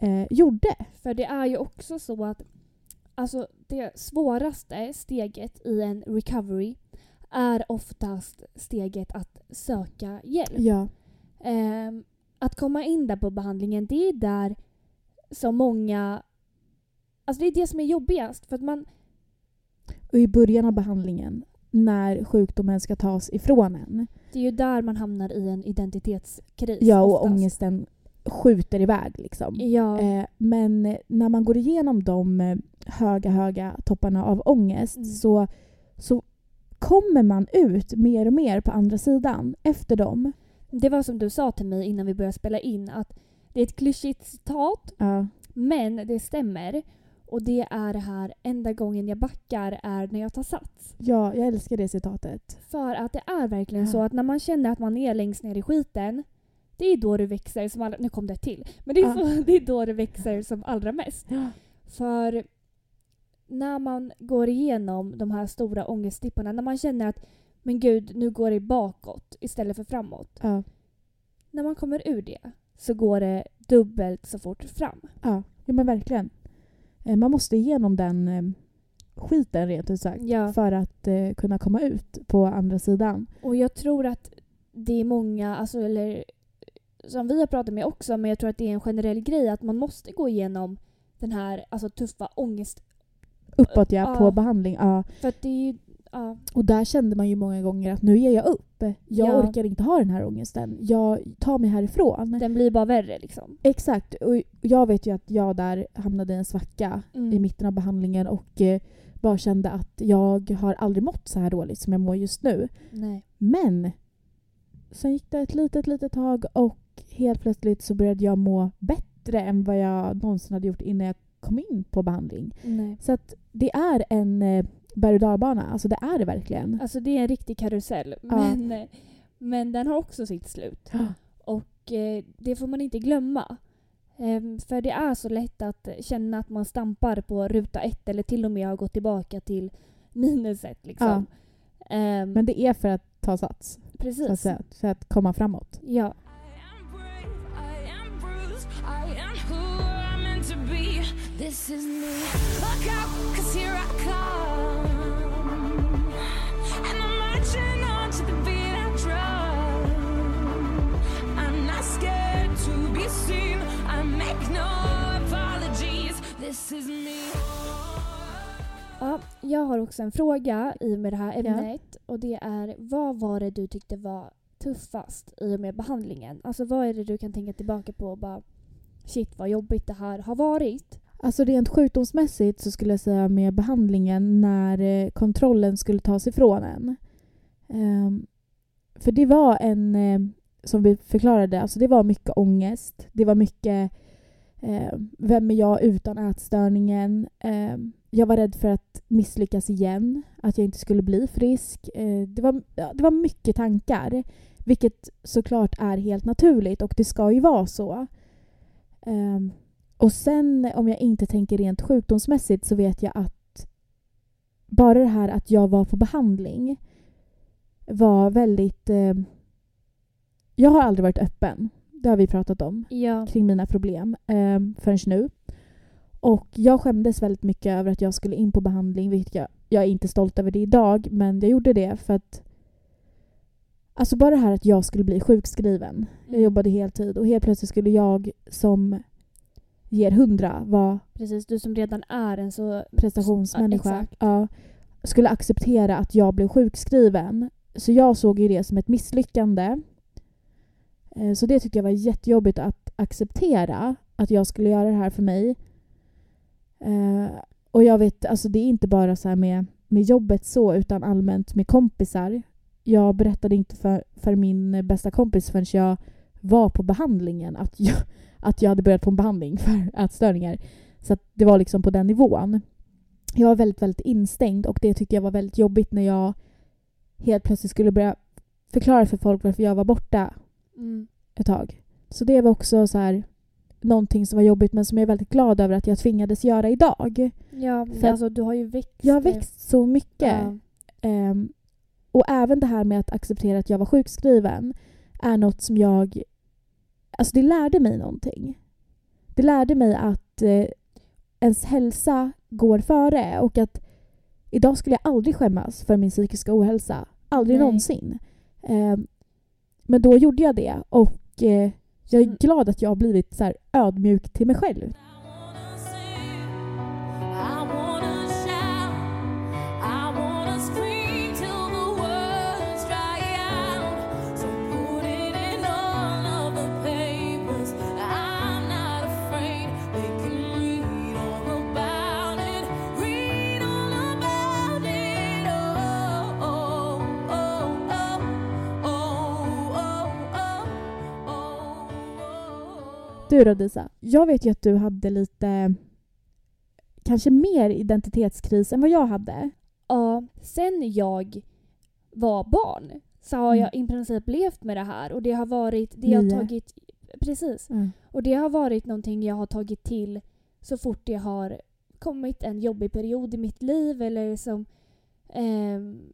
eh, gjorde. för det är ju också så att alltså, det svåraste steget i en recovery är oftast steget att söka hjälp. Ja. Ehm, att komma in där på behandlingen, det är där som många... Alltså det är det som är jobbigast. För att man, Och i början av behandlingen, när sjukdomen ska tas ifrån en. det är ju där man hamnar i en identitetskris. Ja, och oftast. ångesten skjuter iväg liksom. Ja, Eh, men när man går igenom de eh, höga, höga topparna av ångest Mm. så, så kommer man ut mer och mer på andra sidan efter dem. det var som du sa till mig innan vi började spela in att det är ett klyschigt citat Ja. men det stämmer. Och det är det här enda gången jag backar är när jag tar sats. ja, jag älskar det citatet. För att det är verkligen Ja. så att när man känner att man är längst ner i skiten det är då det växer som allra... Nu kom det till. Men det är, Ja. så, det är då det växer som allra mest. Ja. För när man går igenom de här stora ångestdipparna, när man känner att men gud, nu går det bakåt istället för framåt. Ja. När man kommer ur det så går det dubbelt så fort fram. Ja, ja men verkligen. Eh, Man måste igenom den eh, skiten rent ut sagt Ja. för att eh, kunna komma ut på andra sidan. Och jag tror att det är många, alltså, eller som vi har pratat med också, men jag tror att det är en generell grej att man måste gå igenom den här alltså, tuffa ångest... Uppåt ja, på behandling. Ja. För det är ju... Ja, Och där kände man ju många gånger att nu ger jag upp. Jag Ja. orkar inte ha den här ångesten. Jag tar mig härifrån. den blir bara värre liksom. Exakt. Och jag vet ju att jag där hamnade i en svacka Mm. i mitten av behandlingen och eh, bara kände att jag har aldrig mått så här dåligt som jag mår just nu. Nej. Men sen gick det ett litet, litet tag och helt plötsligt så började jag må bättre än vad jag någonsin hade gjort innan jag kom in på behandling. Nej. Så att det är en eh, berg och dalbana. Alltså det är det verkligen. Alltså det är en riktig karusell. Men, eh, men den har också sitt slut. Ja. Och eh, det får man inte glömma. Ehm, för det är så lätt att känna att man stampar på ruta ett eller till och med har gått tillbaka till minus ett. Liksom. Ehm, Men det är för att ta sats, så att, precis. för att komma framåt. Ja. This is me. Look out, cause here I come. And I'm marching on to the beat I drum. I'm not scared to be seen. I make no apologies. This is me. ja. Jag har också en fråga i och med det här Ja. ämnet. Och det är, vad var det du tyckte var tuffast i och med behandlingen? Alltså vad är det du kan tänka tillbaka på och bara shit vad jobbigt det här har varit? Alltså rent sjukdomsmässigt så skulle jag säga med behandlingen när eh, kontrollen skulle tas ifrån en. Um, för det var en, eh, som vi förklarade, alltså det var mycket ångest. Det var mycket eh, vem är jag utan ätstörningen? Ehm, jag var rädd för att misslyckas igen, att jag inte skulle bli frisk. Eh, det, var, ja, det var mycket tankar, vilket såklart är helt naturligt och det ska ju vara så. Ehm, och sen om jag inte tänker rent sjukdomsmässigt så vet jag att bara det här att jag var på behandling var väldigt... Eh, jag har aldrig varit öppen. Det har vi pratat om Ja. kring mina problem eh, förrän nu. Och jag skämdes väldigt mycket över att jag skulle in på behandling, vilket jag, jag är inte stolt över det idag, men jag gjorde det för att Alltså bara det här att jag skulle bli sjukskriven. Jag Mm. jobbade heltid och helt plötsligt skulle jag som ger hundra vara Precis, du som redan är en så... prestationsmänniska. Exakt. Ja, skulle acceptera att jag blev sjukskriven. Så jag såg ju det som ett misslyckande. Eh, Så det tyckte jag var jättejobbigt att acceptera. Att jag skulle göra det här för mig. Eh, Och jag vet, alltså det är inte bara så här med, med jobbet så utan allmänt med kompisar. Jag berättade inte för, för min bästa kompis förrän jag var på behandlingen att jag, att jag hade börjat på en behandling för ätstörningar. Så det var liksom på den nivån. Jag var väldigt, väldigt instängd och det tyckte jag var väldigt jobbigt när jag helt plötsligt skulle börja förklara för folk varför jag var borta Mm. ett tag. Så det var också så här någonting som var jobbigt men som jag är väldigt glad över att jag tvingades göra idag. Ja, För alltså du har ju växt. Jag har växt så mycket. Ja. Ehm, och även det här med att acceptera att jag var sjukskriven är något som jag... Alltså det lärde mig någonting. Det lärde mig att eh, ens hälsa går före och att idag skulle jag aldrig skämmas för min psykiska ohälsa. Aldrig Nej. någonsin. Ehm, men då gjorde jag det och eh, jag är Mm. glad att jag har blivit så ödmjuk till mig själv. Du då Disa, jag vet ju att du hade lite kanske mer identitetskris än vad jag hade. Ja, sen jag var barn så har Mm. jag i princip levt med det här och det har varit, det Nio. tagit, precis. Och det har varit någonting jag har tagit till så fort det har kommit en jobbig period i mitt liv eller som ehm,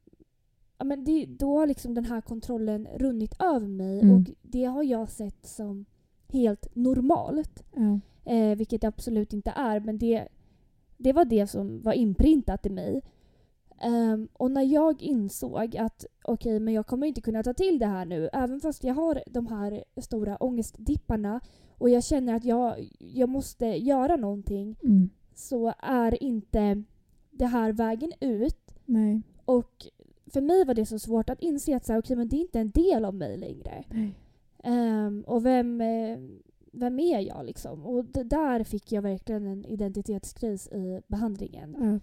ja, men det, då har liksom den här kontrollen runnit över mig Mm. och det har jag sett som helt normalt. Ja. Eh, vilket det absolut inte är, men det, det var det som var inprintat i mig. Ehm, och när jag insåg att okej, men jag kommer inte kunna ta till det här nu, även fast jag har de här stora ångestdipparna och jag känner att jag, jag måste göra någonting, Mm. så är inte det här vägen ut. Nej. Och för mig var det så svårt att inse att så här, okej, men det är inte en del av mig längre. Nej. Ehm, och vem, eh, vem är jag liksom? Och där fick jag verkligen en identitetskris i behandlingen. Ja.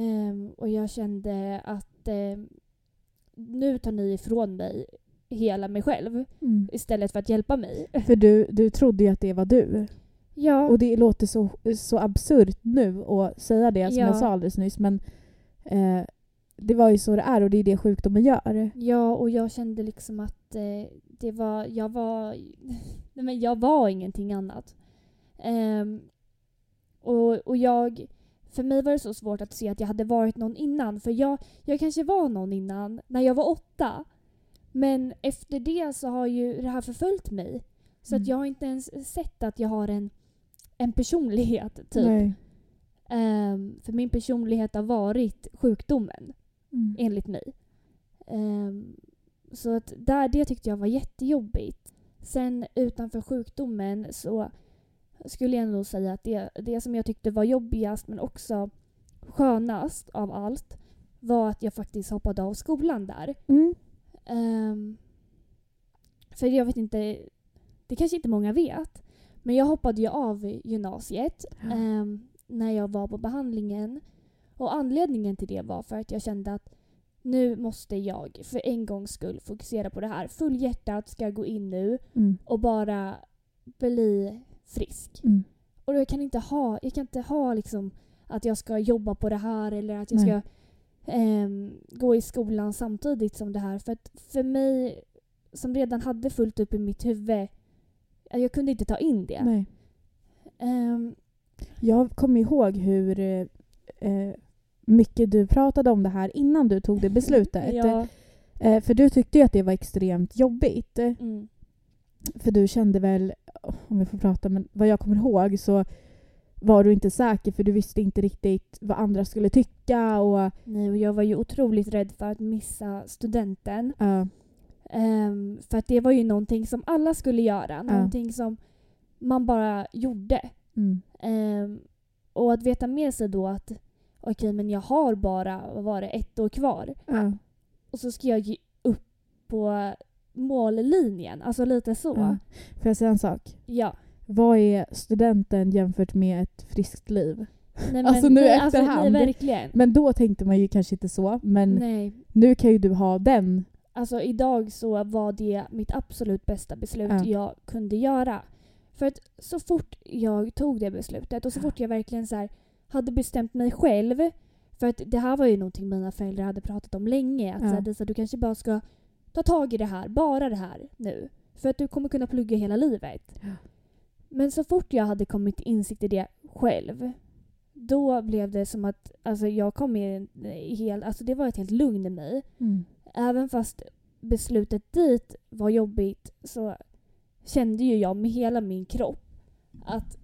Ehm, och jag kände att ehm, nu tar ni ifrån mig hela mig själv Mm. istället för att hjälpa mig. För du, du trodde ju att det var du. Ja, Och det låter så, så absurt nu att säga det som Ja. jag sa alldeles nyss men eh, det var ju så det är och det är det sjukdomen gör. ja, och jag kände liksom att eh, det var, jag var, nej men jag var ingenting annat. Ehm, och, och jag, för mig var det så svårt att se att jag hade varit någon innan. För jag, jag kanske var någon innan, när jag var åtta. Men efter det så har ju det här förföljt mig. Så Mm. att jag har inte ens sett att jag har en, en personlighet, typ. Ehm, för min personlighet har varit sjukdomen, Mm. enligt mig. Ehm, så att där, det tyckte jag var jättejobbigt. Sen utanför sjukdomen så skulle jag nog säga att det, det som jag tyckte var jobbigast men också skönast av allt var att jag faktiskt hoppade av skolan där. Mm. Ehm, för jag vet inte, det kanske inte många vet, men jag hoppade ju av gymnasiet Ja. ehm, när jag var på behandlingen. Och anledningen till det var för att jag kände att nu måste jag för en gångs skull fokusera på det här. Fullhjärtat ska jag gå in nu Mm. och bara bli frisk. Mm. Och jag kan inte ha, jag kan inte ha liksom att jag ska jobba på det här eller att jag Nej. ska ehm, gå i skolan samtidigt som det här. För att för mig som redan hade fullt upp i mitt huvud, jag kunde inte ta in det. Nej. Ehm, Jag kommer ihåg hur eh, eh, mycket du pratade om det här innan du tog det beslutet. ja, Eh, för du tyckte ju att det var extremt jobbigt. mm, För du kände väl, om vi får prata, men vad jag kommer ihåg så var du inte säker för du visste inte riktigt vad andra skulle tycka och nej, och jag var ju otroligt rädd för att missa studenten. ja, Ehm, för att det var ju någonting som alla skulle göra. Någonting som man bara gjorde. Mm. Ehm, och att veta med sig då att okej, men jag har bara, vad var det, ett år kvar. Ja. Och så ska jag ge upp på mållinjen. Alltså lite så. Ja. Får jag säga en sak? Ja. Vad är studenten jämfört med ett friskt liv? Nej, Alltså, nu nej, efterhand. nej, verkligen. Men då tänkte man ju kanske inte så. Men Nej. nu kan ju du ha den. Alltså idag så var det mitt absolut bästa beslut Ja. jag kunde göra. För att så fort jag tog det beslutet och så fort jag verkligen så här hade bestämt mig själv. För att det här var ju någonting mina föräldrar hade pratat om länge. Att Ja. så här, du kanske bara ska ta tag i det här, bara det här nu. För att du kommer kunna plugga hela livet. Ja. Men så fort jag hade kommit till insikt i det själv. Då blev det som att alltså, jag kom i, i hel, alltså det var ett helt lugn i mig Mm. även fast beslutet dit var jobbigt så kände ju jag med hela min kropp att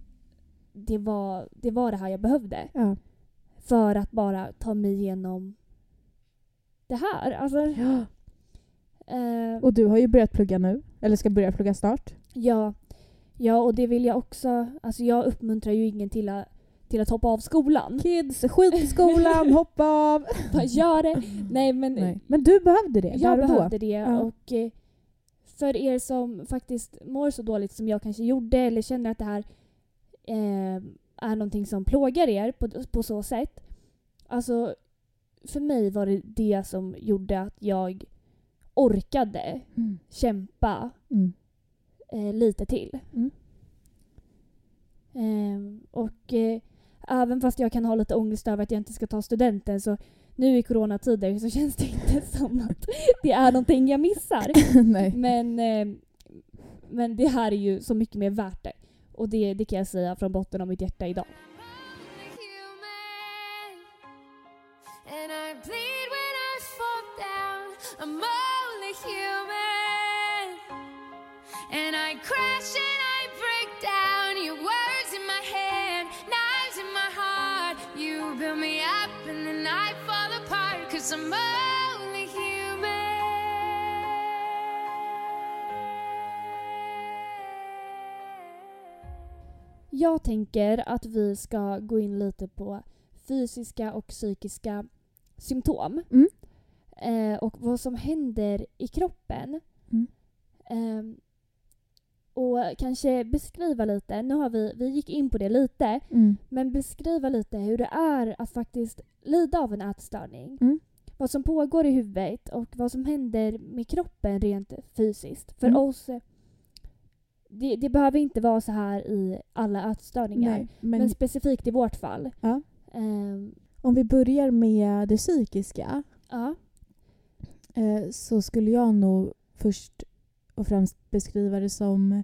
det var det, var det här jag behövde Ja. för att bara ta mig igenom det här. Alltså, Ja. eh, Och du har ju börjat plugga nu. Eller ska börja plugga snart. ja, ja, och det vill jag också... Alltså jag uppmuntrar ju ingen till att, till att hoppa av skolan. Kids, skit i skolan, hoppa av. Bara gör det! Nej men Nej. Men du behövde det Jag och då. behövde det Ja. och eh, för er som faktiskt mår så dåligt som jag kanske gjorde eller känner att det här eh, är någonting som plågar er på, på så sätt. Alltså, för mig var det det som gjorde att jag orkade Mm. kämpa Mm. eh, lite till. Mm. Ehm, och eh, även fast jag kan ha lite ångest över att jag inte ska ta studenten så nu i coronatider så känns det inte som att det är någonting jag missar. Men, eh, men det här är ju så mycket mer värt det. Och det, det kan jag säga från botten av mitt hjärta idag. human. And Jag tänker att vi ska gå in lite på fysiska och psykiska symptom. Mm. Eh, och vad som händer i kroppen. Mm. Ehm, och kanske beskriva lite, nu har vi, vi gick in på det lite, Mm. men beskriva lite hur det är att faktiskt lida av en ätstörning. Mm. Vad som pågår i huvudet och vad som händer med kroppen rent fysiskt. För Mm. oss, eh, det, det behöver inte vara så här i alla ätstörningar. Nej, men, Men specifikt i vårt fall. Ja. Ehm, om vi börjar med det psykiska ja. eh, så skulle jag nog först och främst beskriva det som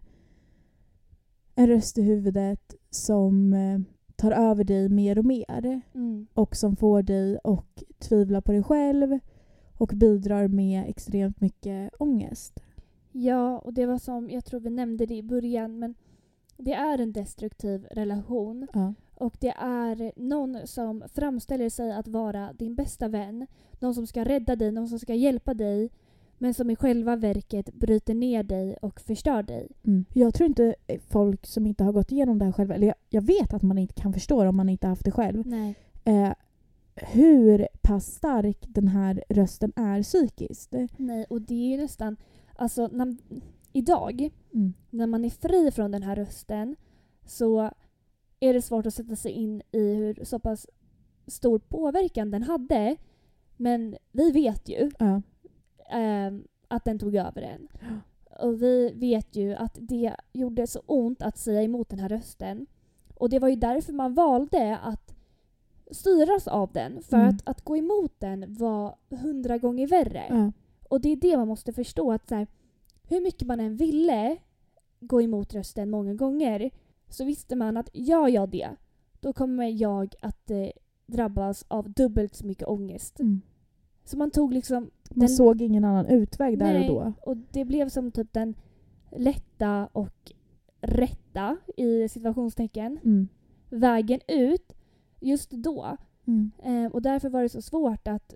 en röst i huvudet som eh, tar över dig mer och mer Mm. och som får dig att tvivla på dig själv och bidrar med extremt mycket ångest. Ja, och det var som, jag tror vi nämnde det i början, men det är en destruktiv relation. Ja. Och det är någon som framställer sig att vara din bästa vän. Någon som ska rädda dig, någon som ska hjälpa dig. Men som i själva verket bryter ner dig och förstör dig. Mm. Jag tror inte folk som inte har gått igenom det här själva, eller jag, jag vet att man inte kan förstå det om man inte har haft det själv, Nej. eh, hur pass stark den här rösten är psykiskt. Nej, och det är ju nästan... Alltså, när, idag, Mm. när man är fri från den här rösten så är det svårt att sätta sig in i hur så pass stor påverkan den hade. Men vi vet ju Ja. ehm, att den tog över en. Och vi vet ju att det gjorde så ont att säga emot den här rösten. Och det var ju därför man valde att styras av den. För Mm. att, att gå emot den var hundra gånger värre. Ja. Och det är det man måste förstå. att så här, Hur mycket man än ville gå emot rösten många gånger så visste man att gör jag det, då kommer jag att eh, drabbas av dubbelt så mycket ångest. Mm. Så man tog liksom... Man Den- såg ingen annan utväg där Nej, och då. Och det blev som typ den lätta och rätta, i situationstecken, Mm. vägen ut just då. Mm. Eh, och därför var det så svårt att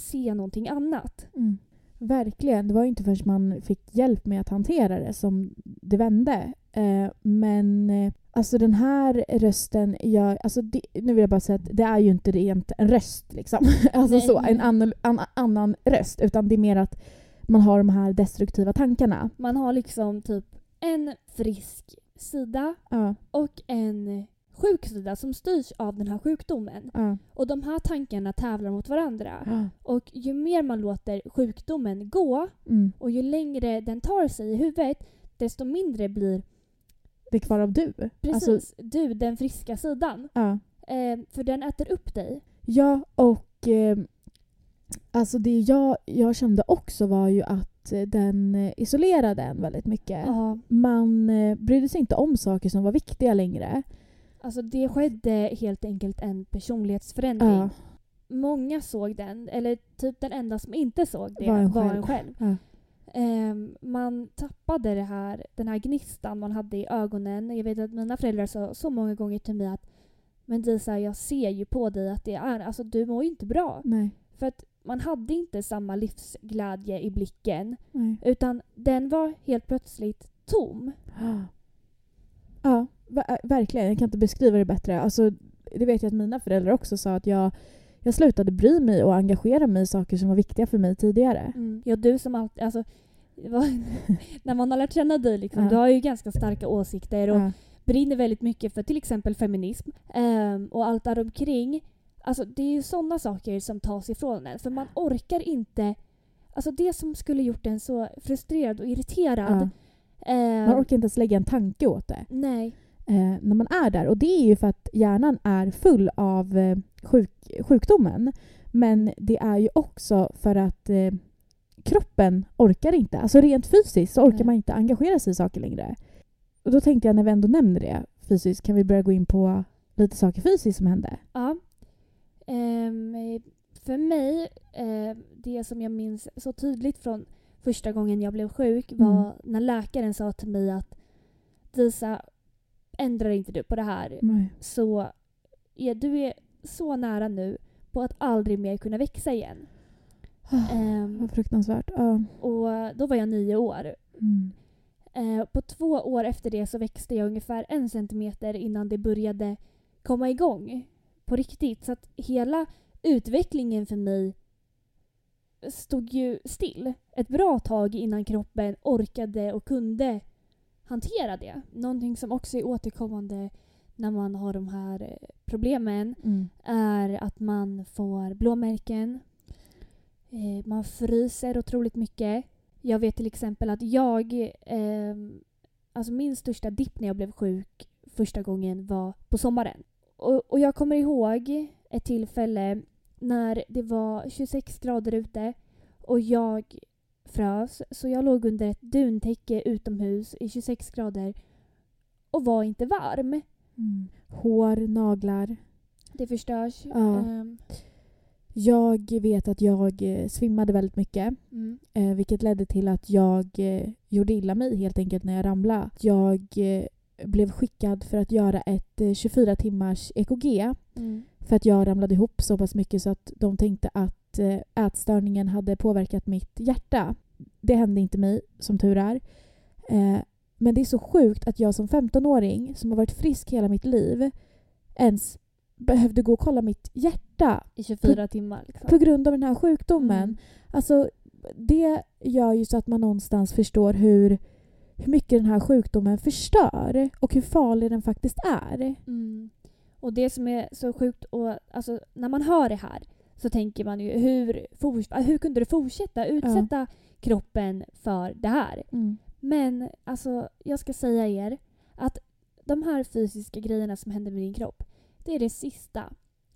se någonting annat. Mm. Verkligen. Det var ju inte förrän man fick hjälp med att hantera det som det vände. Eh, men eh, alltså den här rösten, jag, alltså det, nu vill jag bara säga att det är ju inte rent en röst liksom. alltså Nej. så, en annan, an, annan röst. Utan det är mer att man har de här destruktiva tankarna. Man har liksom typ en frisk sida Ja, och en sjuk sida som styrs av den här sjukdomen. ja, Och de här tankarna tävlar mot varandra. ja. Och ju mer man låter sjukdomen gå Mm. och ju längre den tar sig i huvudet desto mindre blir Det kvar av du. precis Alltså, du, den friska sidan. Eh, för den äter upp dig. Ja, och eh, alltså det jag, jag kände också var ju att eh, den eh, isolerade en väldigt mycket. Ja. Man eh, brydde sig inte om saker som var viktiga längre. Alltså det skedde helt enkelt en personlighetsförändring. Ja, Många såg den, eller typ den enda som inte såg det Var var en en själv. själv. ja, Ehm, man tappade det här, den här gnistan man hade i ögonen. Jag vet att mina föräldrar sa så många gånger till mig att men Disa, jag ser ju på dig att det är, alltså du mår ju inte bra. nej, För att man hade inte samma livsglädje i blicken. nej. Utan den var helt plötsligt tom. Ja, ver- verkligen. Jag kan inte beskriva det bättre. Alltså, det vet jag att mina föräldrar också sa att jag, jag slutade bry mig och engagera mig i saker som var viktiga för mig tidigare. Ja, du som alltid, alltså när man har lärt känna dig liksom, Ja. du har ju ganska starka åsikter och Ja, brinner väldigt mycket för till exempel feminism ehm, och allt däromkring. Alltså det är ju sådana saker som tas ifrån en. För man orkar inte... Alltså det som skulle gjort en så frustrerad och irriterad. ja. ehm, Man orkar inte ens lägga en tanke åt det. Nej. Eh, när man är där. Och det är ju för att hjärnan är full av eh, sjuk, sjukdomen. Men det är ju också för att eh, kroppen orkar inte. Alltså rent fysiskt så orkar Nej. man inte engagera sig i saker längre. Och då tänkte jag när vi ändå nämner det fysiskt kan vi börja gå in på lite saker fysiskt som hände. Ja. Ehm, för mig, eh, det som jag minns så tydligt från första gången jag blev sjuk var Mm. när läkaren sa till mig att Disa, ändrar inte du på det här Nej. så är du är så nära nu på att aldrig mer kunna växa igen. Ehm, Vad fruktansvärt. Ja. och då var jag nio år. Mm. Eh, på två år efter det så växte jag ungefär en centimeter innan det började komma igång på riktigt. Så att hela utvecklingen för mig stod ju still ett bra tag innan kroppen orkade och kunde hantera det. Någonting som också är återkommande när man har de här eh, problemen Mm. är att man får blåmärken. Eh, man fryser otroligt mycket. Jag vet till exempel att jag... Eh, alltså min största dipp när jag blev sjuk första gången var på sommaren. Och, och jag kommer ihåg ett tillfälle när det var 26 grader ute och jag frös. Så jag låg under ett duntäcke utomhus i 26 grader och var inte varm. Mm. Hår, naglar. Det förstörs. Ja. Ehm, Jag vet att jag eh, svimmade väldigt mycket. mm. Eh, vilket ledde till att jag eh, gjorde illa mig helt enkelt när jag ramlade. Jag blev skickad för att göra ett eh, 24 timmars EKG Mm. för att jag ramlade ihop så pass mycket så att de tänkte att eh, ätstörningen hade påverkat mitt hjärta. Det hände inte mig, som tur är. Eh, men det är så sjukt att jag som 15-åring, som har varit frisk hela mitt liv, ens behövde gå och kolla mitt hjärta I 24 timmar. Liksom. på grund av den här sjukdomen. Mm. Alltså, det gör ju så att man någonstans förstår hur, hur mycket den här sjukdomen förstör och hur farlig den faktiskt är. Mm. Och det som är så sjukt, och, alltså, när man hör det här så tänker man ju hur, for, hur kunde du fortsätta utsätta kroppen för det här? Men alltså, jag ska säga er att de här fysiska grejerna som händer med din kropp, det är det sista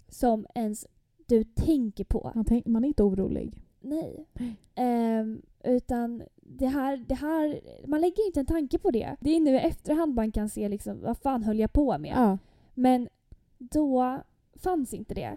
som ens du tänker på. Man, tänk, man är inte orolig. Nej. Ehm, utan det här, det här, man lägger inte en tanke på det. Det är nu i efterhand man kan se liksom, vad fan höll jag på med? Ja. Men då fanns inte det.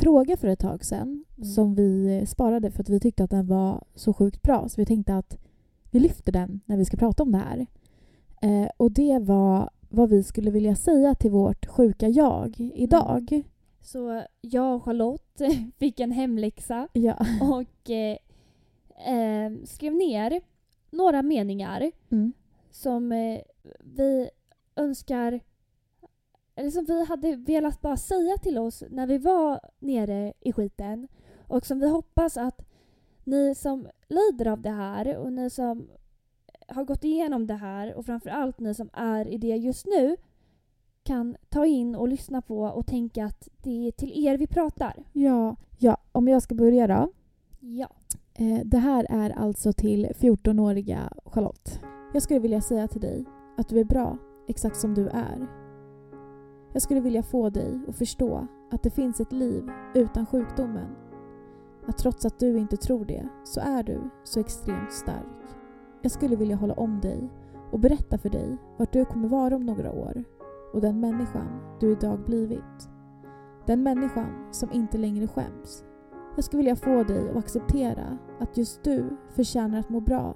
fråga för ett tag sedan Mm. som vi sparade för att vi tyckte att den var så sjukt bra. Så vi tänkte att vi lyfter den när vi ska prata om det här. Eh, och det var vad vi skulle vilja säga till vårt sjuka jag idag. Så jag och Charlotte fick en hemläxa Ja. och eh, eh, skrev ner några meningar Mm. som eh, vi önskar eller som vi hade velat bara säga till oss när vi var nere i skiten och som vi hoppas att ni som lider av det här och ni som har gått igenom det här och framförallt ni som är i det just nu kan ta in och lyssna på och tänka att det är till er vi pratar. Ja, ja, om jag ska börja då. Ja. Eh, det här är alltså till 14-åriga Charlotte. Jag skulle vilja säga till dig att du är bra exakt som du är. Jag skulle vilja få dig att förstå att det finns ett liv utan sjukdomen. Att trots att du inte tror det så är du så extremt stark. Jag skulle vilja hålla om dig och berätta för dig vart du kommer vara om några år och den människan du idag blivit. Den människan som inte längre skäms. Jag skulle vilja få dig att acceptera att just du förtjänar att må bra.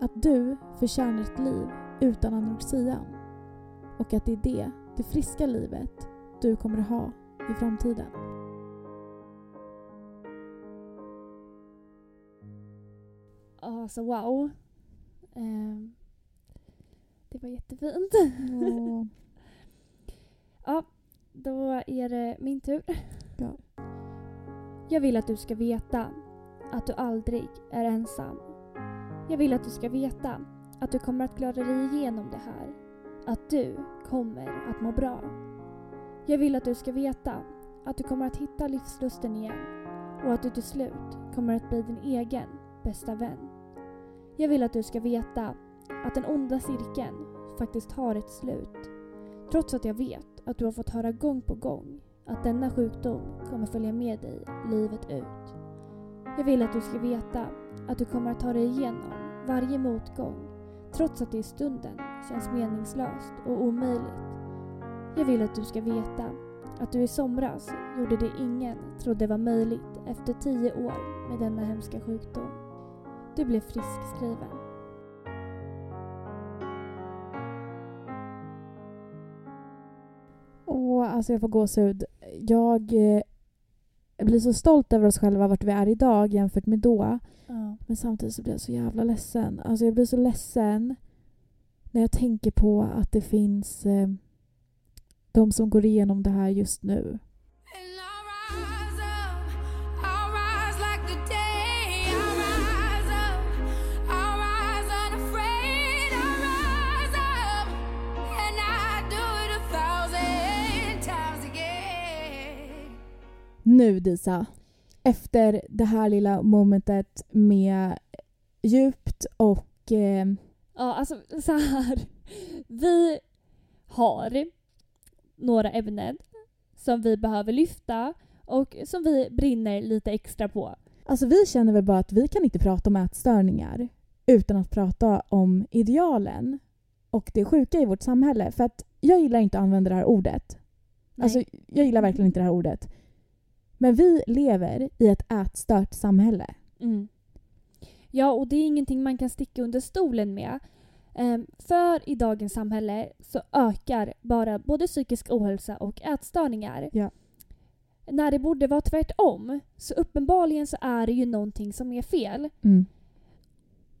Att du förtjänar ett liv utan anorexian. Och att det är det, det friska livet, du kommer att ha i framtiden. Alltså wow. Ehm, det var jättefint. Ja, då är det min tur. Ja. Jag vill att du ska veta att du aldrig är ensam. Jag vill att du ska veta att du kommer att klara dig igenom det här. Att du kommer att må bra. Jag vill att du ska veta att du kommer att hitta livslusten igen och att du till slut kommer att bli din egen bästa vän. Jag vill att du ska veta att den onda cirkeln faktiskt har ett slut. Trots att jag vet att du har fått höra gång på gång att denna sjukdom kommer följa med dig livet ut. Jag vill att du ska veta att du kommer att ta dig igenom varje motgång trots att det i stunden känns meningslöst och omöjligt. Jag vill att du ska veta att du i somras gjorde det ingen trodde var möjligt efter tio år med denna hemska sjukdom. Du blev friskskriven. Åh, alltså jag får gåshud. Jag eh, blir så stolt över oss själva vart vi är idag jämfört med då. Ja. Men samtidigt så blir jag så jävla ledsen. Alltså jag blir så ledsen när jag tänker på att det finns eh, de som går igenom det här just nu. Nu Disa, efter det här lilla momentet med djupt och eh, Ja, alltså så här. Vi har några ämnen som vi behöver lyfta och som vi brinner lite extra på. Alltså vi känner väl bara att vi kan inte prata om ätstörningar utan att prata om idealen och det sjuka i vårt samhälle. För att jag gillar inte att använda det här ordet. Alltså jag gillar verkligen inte det här ordet. Men vi lever i ett ätstört samhälle. Mm. Ja, och det är ingenting man kan sticka under stolen med. Ehm, för i dagens samhälle så ökar bara både psykisk ohälsa och ätstörningar. Ja. När det borde vara tvärtom. Så uppenbarligen så är det ju någonting som är fel. Mm.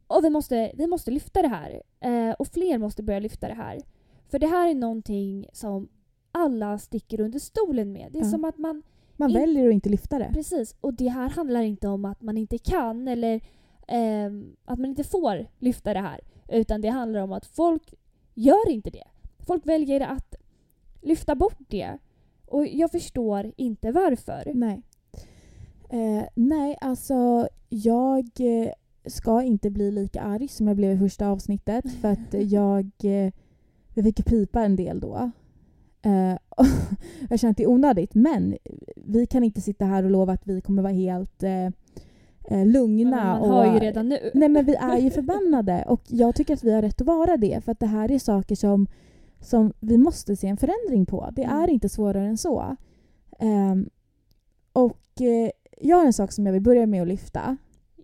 Och vi måste, vi måste lyfta det här. Eh, och fler måste börja lyfta det här. För det här är någonting som alla sticker under stolen med. Det är Ja. som att man Man väljer att inte lyfta det. Precis, och det här handlar inte om att man inte kan eller ehm, att man inte får lyfta det här. Utan det handlar om att folk gör inte det. Folk väljer att lyfta bort det. Och jag förstår inte varför. Nej. Eh, nej, alltså jag eh, ska inte bli lika arg som jag blev i första avsnittet för att jag, eh, jag fick pipa en del då. Eh, jag känner att det är onödigt men vi kan inte sitta här och lova att vi kommer vara helt eh, eh, lugna. man och, har ju redan nu. Nej men vi är ju förbannade och jag tycker att vi har rätt att vara det för att det här är saker som, som vi måste se en förändring på. Det är Mm. inte svårare än så. Ehm, och eh, jag har en sak som jag vill börja med att lyfta.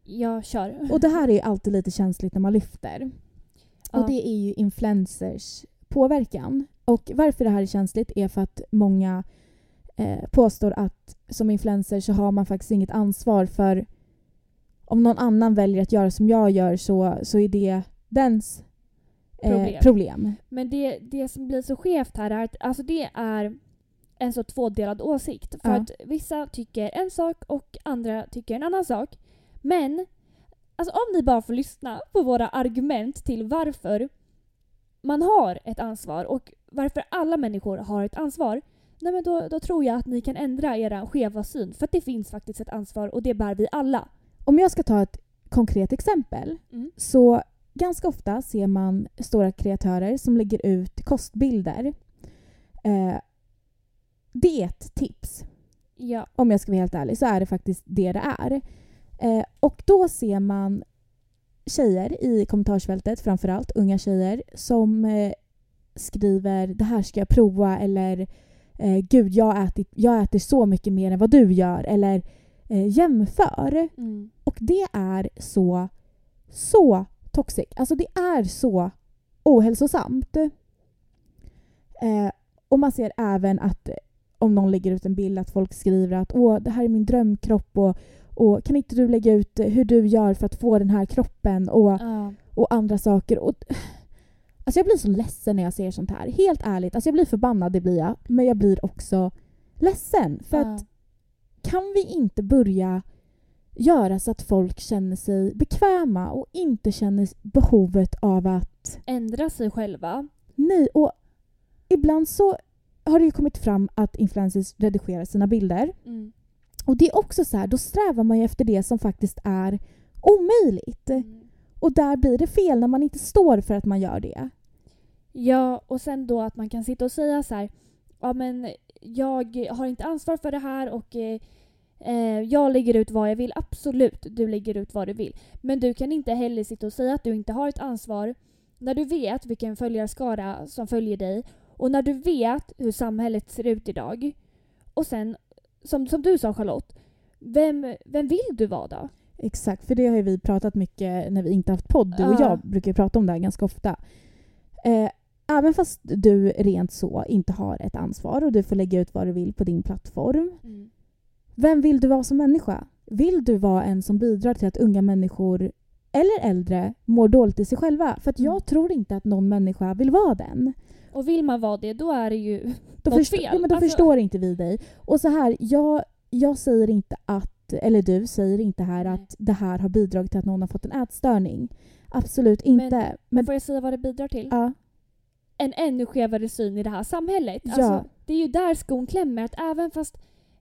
Jag kör. Och det här är alltid lite känsligt när man lyfter. Ja. Och det är ju influencers påverkan. Och varför det här är känsligt är för att många eh, påstår att som influencer så har man faktiskt inget ansvar för om någon annan väljer att göra som jag gör så, så är det dens eh, Problem. problem. Men det, det som blir så skevt här är att alltså det är en så tvådelad åsikt. För Ja. att vissa tycker en sak och andra tycker en annan sak. Men alltså om ni bara får lyssna på våra argument till varför man har ett ansvar och varför alla människor har ett ansvar. Nej men då, då tror jag att ni kan ändra era skeva syn. För att det finns faktiskt ett ansvar och det bär vi alla. Om jag ska ta ett konkret exempel Mm. så ganska ofta ser man stora kreatörer som lägger ut kostbilder. Eh, det är ett tips. Ja. Om jag ska vara helt ärlig så är det faktiskt det det är. Eh, och då ser man tjejer i kommentarsfältet, framförallt unga tjejer, som eh, skriver det här ska jag prova eller eh, gud jag äter, jag äter så mycket mer än vad du gör eller eh, jämför. Mm. Och det är så, så toxic. Alltså det är så ohälsosamt. Eh, och man ser även att om någon lägger ut en bild att folk skriver att åh det här är min drömkropp och, och kan inte du lägga ut hur du gör för att få den här kroppen och, Ja. och andra saker. Och, alltså jag blir så ledsen när jag ser sånt här. Helt ärligt. Alltså jag blir förbannad, det blir jag. Men jag blir också ledsen. För att kan vi inte börja göra så att folk känner sig bekväma och inte känner behovet av att Ändra sig själva. nej. Och ibland så har det ju kommit fram att influencers redigerar sina bilder. Mm. Och det är också så här, då strävar man ju efter det som faktiskt är omöjligt. Mm. Och där blir det fel när man inte står för att man gör det. Ja, och sen då att man kan sitta och säga så här, ja men jag har inte ansvar för det här och eh, eh, jag lägger ut vad jag vill. Absolut, du lägger ut vad du vill. Men du kan inte heller sitta och säga att du inte har ett ansvar när du vet vilken följarskara som följer dig och när du vet hur samhället ser ut idag. Och sen, som, som du sa Charlotte, vem, vem vill du vara då? Exakt, för det har vi pratat mycket när vi inte haft podd. Du och Ja. jag brukar prata om det här ganska ofta. Eh, även fast du rent så inte har ett ansvar och du får lägga ut vad du vill på din plattform. Vem vill du vara som människa? Vill du vara en som bidrar till att unga människor eller äldre mår dåligt i sig själva? För att jag Mm. tror inte att någon människa vill vara den. Och vill man vara det, då är det ju Då, Något fel. ja, men då Alltså- förstår inte vi dig. Och så här, jag, jag säger inte att, eller du säger inte här Nej. att det här har bidragit till att någon har fått en ätstörning. Absolut inte. Men, Men får jag säga vad det bidrar till? ja, En ännu skevare syn i det här samhället. Ja. Alltså, det är ju där skon klämmer. Att även fast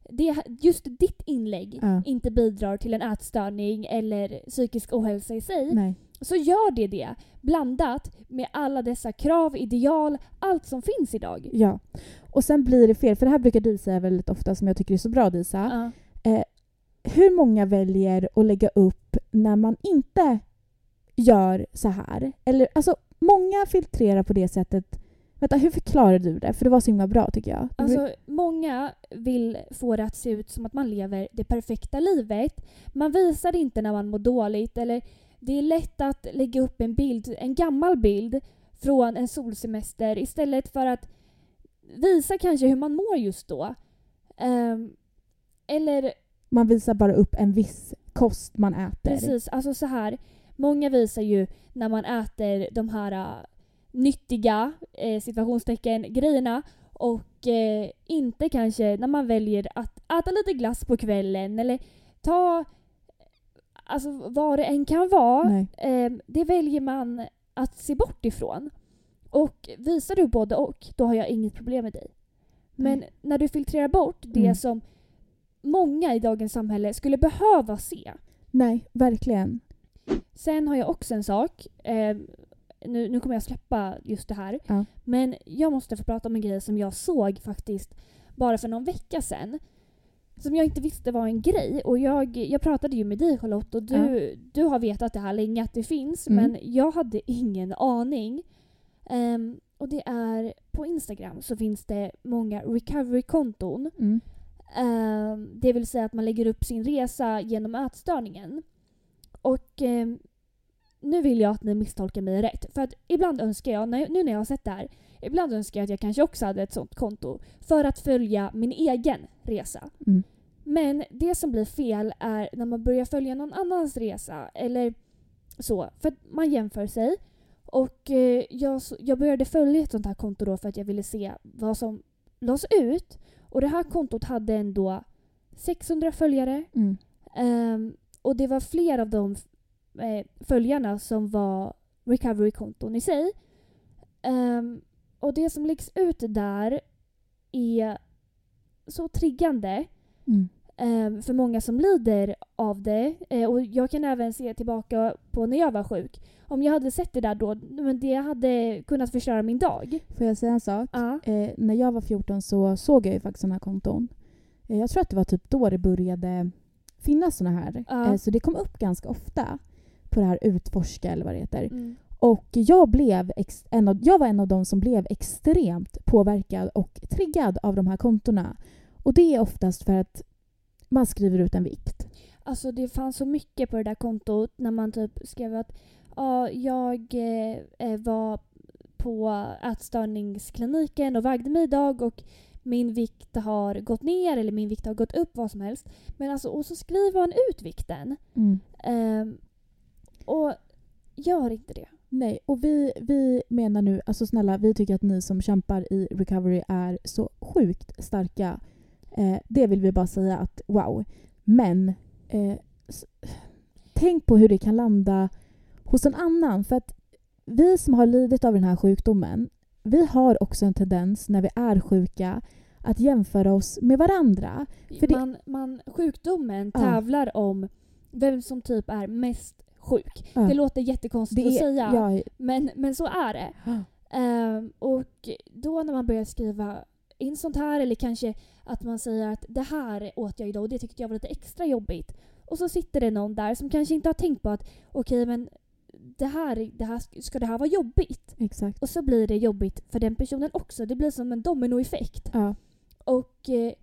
det, just ditt inlägg Ja. inte bidrar till en ätstörning eller psykisk ohälsa i sig, nej. så gör det det. Blandat med alla dessa krav, ideal, allt som finns idag. Ja. Och sen blir det fel, för det här brukar du säga väldigt ofta som jag tycker är så bra Disa. Ja. Hur många väljer att lägga upp när man inte gör så här? Eller, alltså, många filtrerar på det sättet. Vänta, hur förklarar du det? För det var så himla bra tycker jag. Alltså, många vill få det att se ut som att man lever det perfekta livet. Man visar inte när man mår dåligt eller det är lätt att lägga upp en bild, en gammal bild från en solsemester istället för att visa kanske hur man mår just då. Ehm, eller Man visar bara upp en viss kost man äter. Precis, alltså så här. Många visar ju när man äter de här äh, nyttiga eh, situationstecken grejerna och eh, inte kanske när man väljer att äta lite glass på kvällen eller ta alltså vad det än kan vara. Eh, det väljer man att se bort ifrån. Och visar du både och, då har jag inget problem med dig. Men Nej. när du filtrerar bort det Mm. som många i dagens samhälle skulle behöva se. Nej, verkligen. Sen har jag också en sak. Eh, nu, nu kommer jag släppa just det här. Ja. Men jag måste få prata om en grej som jag såg faktiskt bara för någon vecka sedan. Som jag inte visste var en grej. Och jag, jag pratade ju med dig Charlotte och du, du har vetat det här länge att det finns. Mm. Men jag hade ingen aning. Ehm, och det är på Instagram så finns det många recovery-konton. Mm. Ehm, det vill säga att man lägger upp sin resa genom ätstörningen. Och ehm, nu vill jag att ni misstolkar mig rätt. För att ibland önskar jag, nu när jag har sett det här, ibland önskar jag att jag kanske också hade ett sånt konto för att följa min egen resa. Mm. Men det som blir fel är när man börjar följa någon annans resa eller så. För att man jämför sig. Och eh, jag, jag började följa ett sånt här konto då för att jag ville se vad som lades ut. Och det här kontot hade ändå 600 följare. Mm. Ehm, och det var fler av de eh, följarna som var recovery-konton i sig. Ehm, och det som läggs ut där är så triggande Mm. ehm, för många som lider av det. Eh, och jag kan även se tillbaka på när jag var sjuk. Om jag hade sett det där då, men det hade kunnat förstöra min dag. Får jag säga en sak? Ja. Eh, när jag var 14 så såg jag ju faktiskt sådana här konton. Eh, jag tror att det var typ då det började finnas sådana här. Eh, så det kom upp ganska ofta på det här utforska eller vad det heter. Mm. Och jag, blev ex- en av, jag var en av de som blev extremt påverkad och triggad av de här kontona. Och det är oftast för att man skriver ut en vikt. Alltså det fanns så mycket på det där kontot när man typ skrev att ja, jag eh, eh, var på ätstörningskliniken och vägde mig idag och min vikt har gått ner eller min vikt har gått upp, vad som helst. Men alltså, och så skriver man ut vikten. Ehm, och gör inte det. Nej, och vi, vi menar nu, alltså snälla, vi tycker att ni som kämpar i recovery är så sjukt starka. Eh, det vill vi bara säga att wow. Men eh, tänk på hur det kan landa hos en annan. För att vi som har lidit av den här sjukdomen, vi har också en tendens när vi är sjuka att jämföra oss med varandra. För det- man, man, sjukdomen Ja. tävlar om vem som typ är mest sjuk. Ja. Det låter jättekonstigt att säga, ja, men, men så är det. Ehm, och då när man börjar skriva in sånt här eller kanske att man säger att det här åt jag idag och det tyckte jag var lite extra jobbigt. Och så sitter det någon där som kanske inte har tänkt på att okej men det här, det här, ska det här vara jobbigt? exakt. Och så blir det jobbigt för den personen också. Det blir som en dominoeffekt. Ja. Och eh,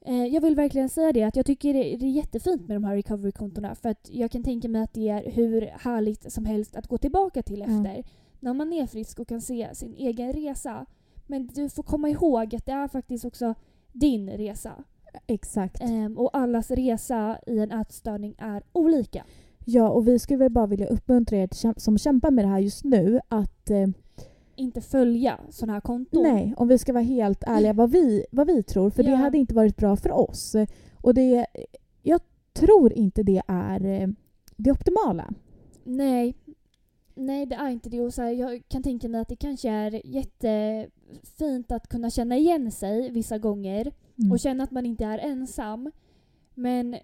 eh, jag vill verkligen säga det att jag tycker det, det är jättefint med de här recovery-kontona för att jag kan tänka mig att det är hur härligt som helst att gå tillbaka till Ja. efter. När man är frisk och kan se sin egen resa. Men du får komma ihåg att det är faktiskt också din resa. Exakt. Ehm, och allas resa i en ätstörning är olika. Ja, och vi skulle väl bara vilja uppmuntra er som kämpar med det här just nu att eh, Inte följa sådana här konton. nej, om vi ska vara helt ärliga vad vi, vad vi tror, för det Ja. hade inte varit bra för oss. Och det, jag tror inte det är eh, det optimala. Nej. Nej, det är inte det. Och så här, jag kan tänka mig att det kanske är jättefint att kunna känna igen sig vissa gånger Mm. och känna att man inte är ensam. Men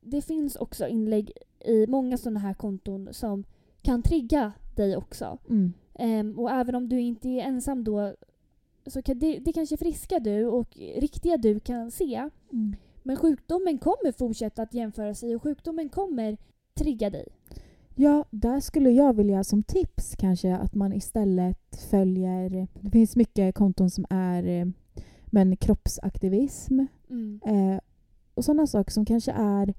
det finns också inlägg i många sådana här konton som kan trigga dig också. Mm. Ehm, och även om du inte är ensam då så kan det, det kanske friska du och riktiga du kan se. Mm. Men sjukdomen kommer fortsätta att jämföra sig och sjukdomen kommer trigga dig. Ja, där skulle jag vilja som tips kanske att man istället följer... Det finns mycket konton som är eh, men kroppsaktivism Mm. eh, och sådana saker som kanske är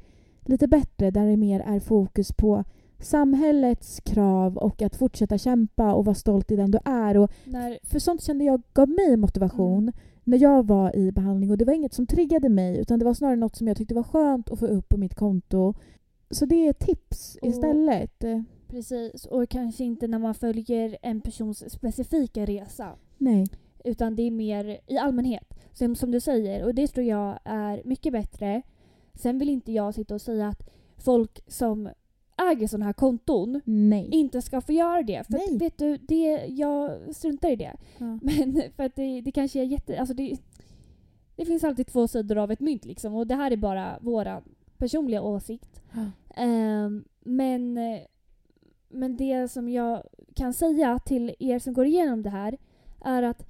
lite bättre där det mer är fokus på samhällets krav och att fortsätta kämpa och vara stolt i den du är. Och När, för sånt kände jag gav mig motivation Mm. när jag var i behandling och det var inget som triggade mig utan det var snarare något som jag tyckte var skönt att få upp på mitt konto. Så det är tips Och- istället. Precis, och kanske inte när man följer en persons specifika resa. Nej. Utan det är mer i allmänhet. Som, som du säger, och det tror jag är mycket bättre. Sen vill inte jag sitta och säga att folk som äger sådana här konton Nej. inte ska få göra det. För att, vet du, det, jag struntar i det. Ja. Men för att det, det kanske är jätte... Alltså det, det finns alltid två sidor av ett mynt liksom. Och det här är bara vår personliga åsikt. Ehm, men, eh, men det som jag kan säga till er som går igenom det här är att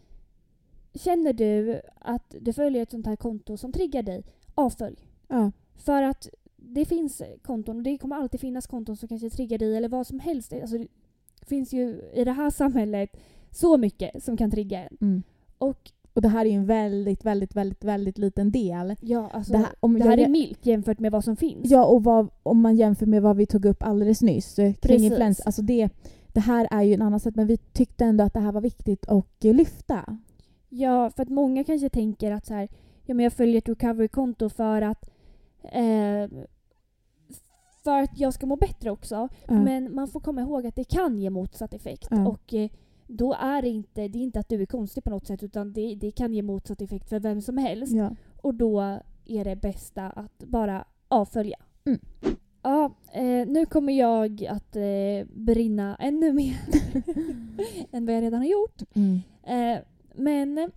känner du att du följer ett sånt här konto som triggar dig, avfölj. Ja. För att det finns konton, och det kommer alltid finnas konton som kanske triggar dig eller vad som helst. Alltså, det finns ju i det här samhället så mycket som kan trigga en. Mm. Och Och det här är ju en väldigt, väldigt, väldigt, väldigt liten del. Ja, alltså, Det det här- här, om jag- är milt jämfört med vad som finns. Ja, och vad, om man jämför med vad vi tog upp alldeles nyss eh, kring Precis. influensa. Alltså det, det här är ju en annan sätt, men vi tyckte ändå att det här var viktigt att eh, lyfta. Ja, för att många kanske tänker att så här, ja, men jag följer ett recovery-konto för att eh, för att jag ska må bättre också. Ja. Men man får komma ihåg att det kan ge motsatt effekt. Ja. Och eh, då är det inte, det är inte att du är konstig på något sätt utan det, det kan ge motsatt effekt för vem som helst. Ja. Och då är det bästa att bara avfölja. Mm. Ja, eh, nu kommer jag att eh, brinna ännu mer än vad jag redan har gjort. Mm. Eh, men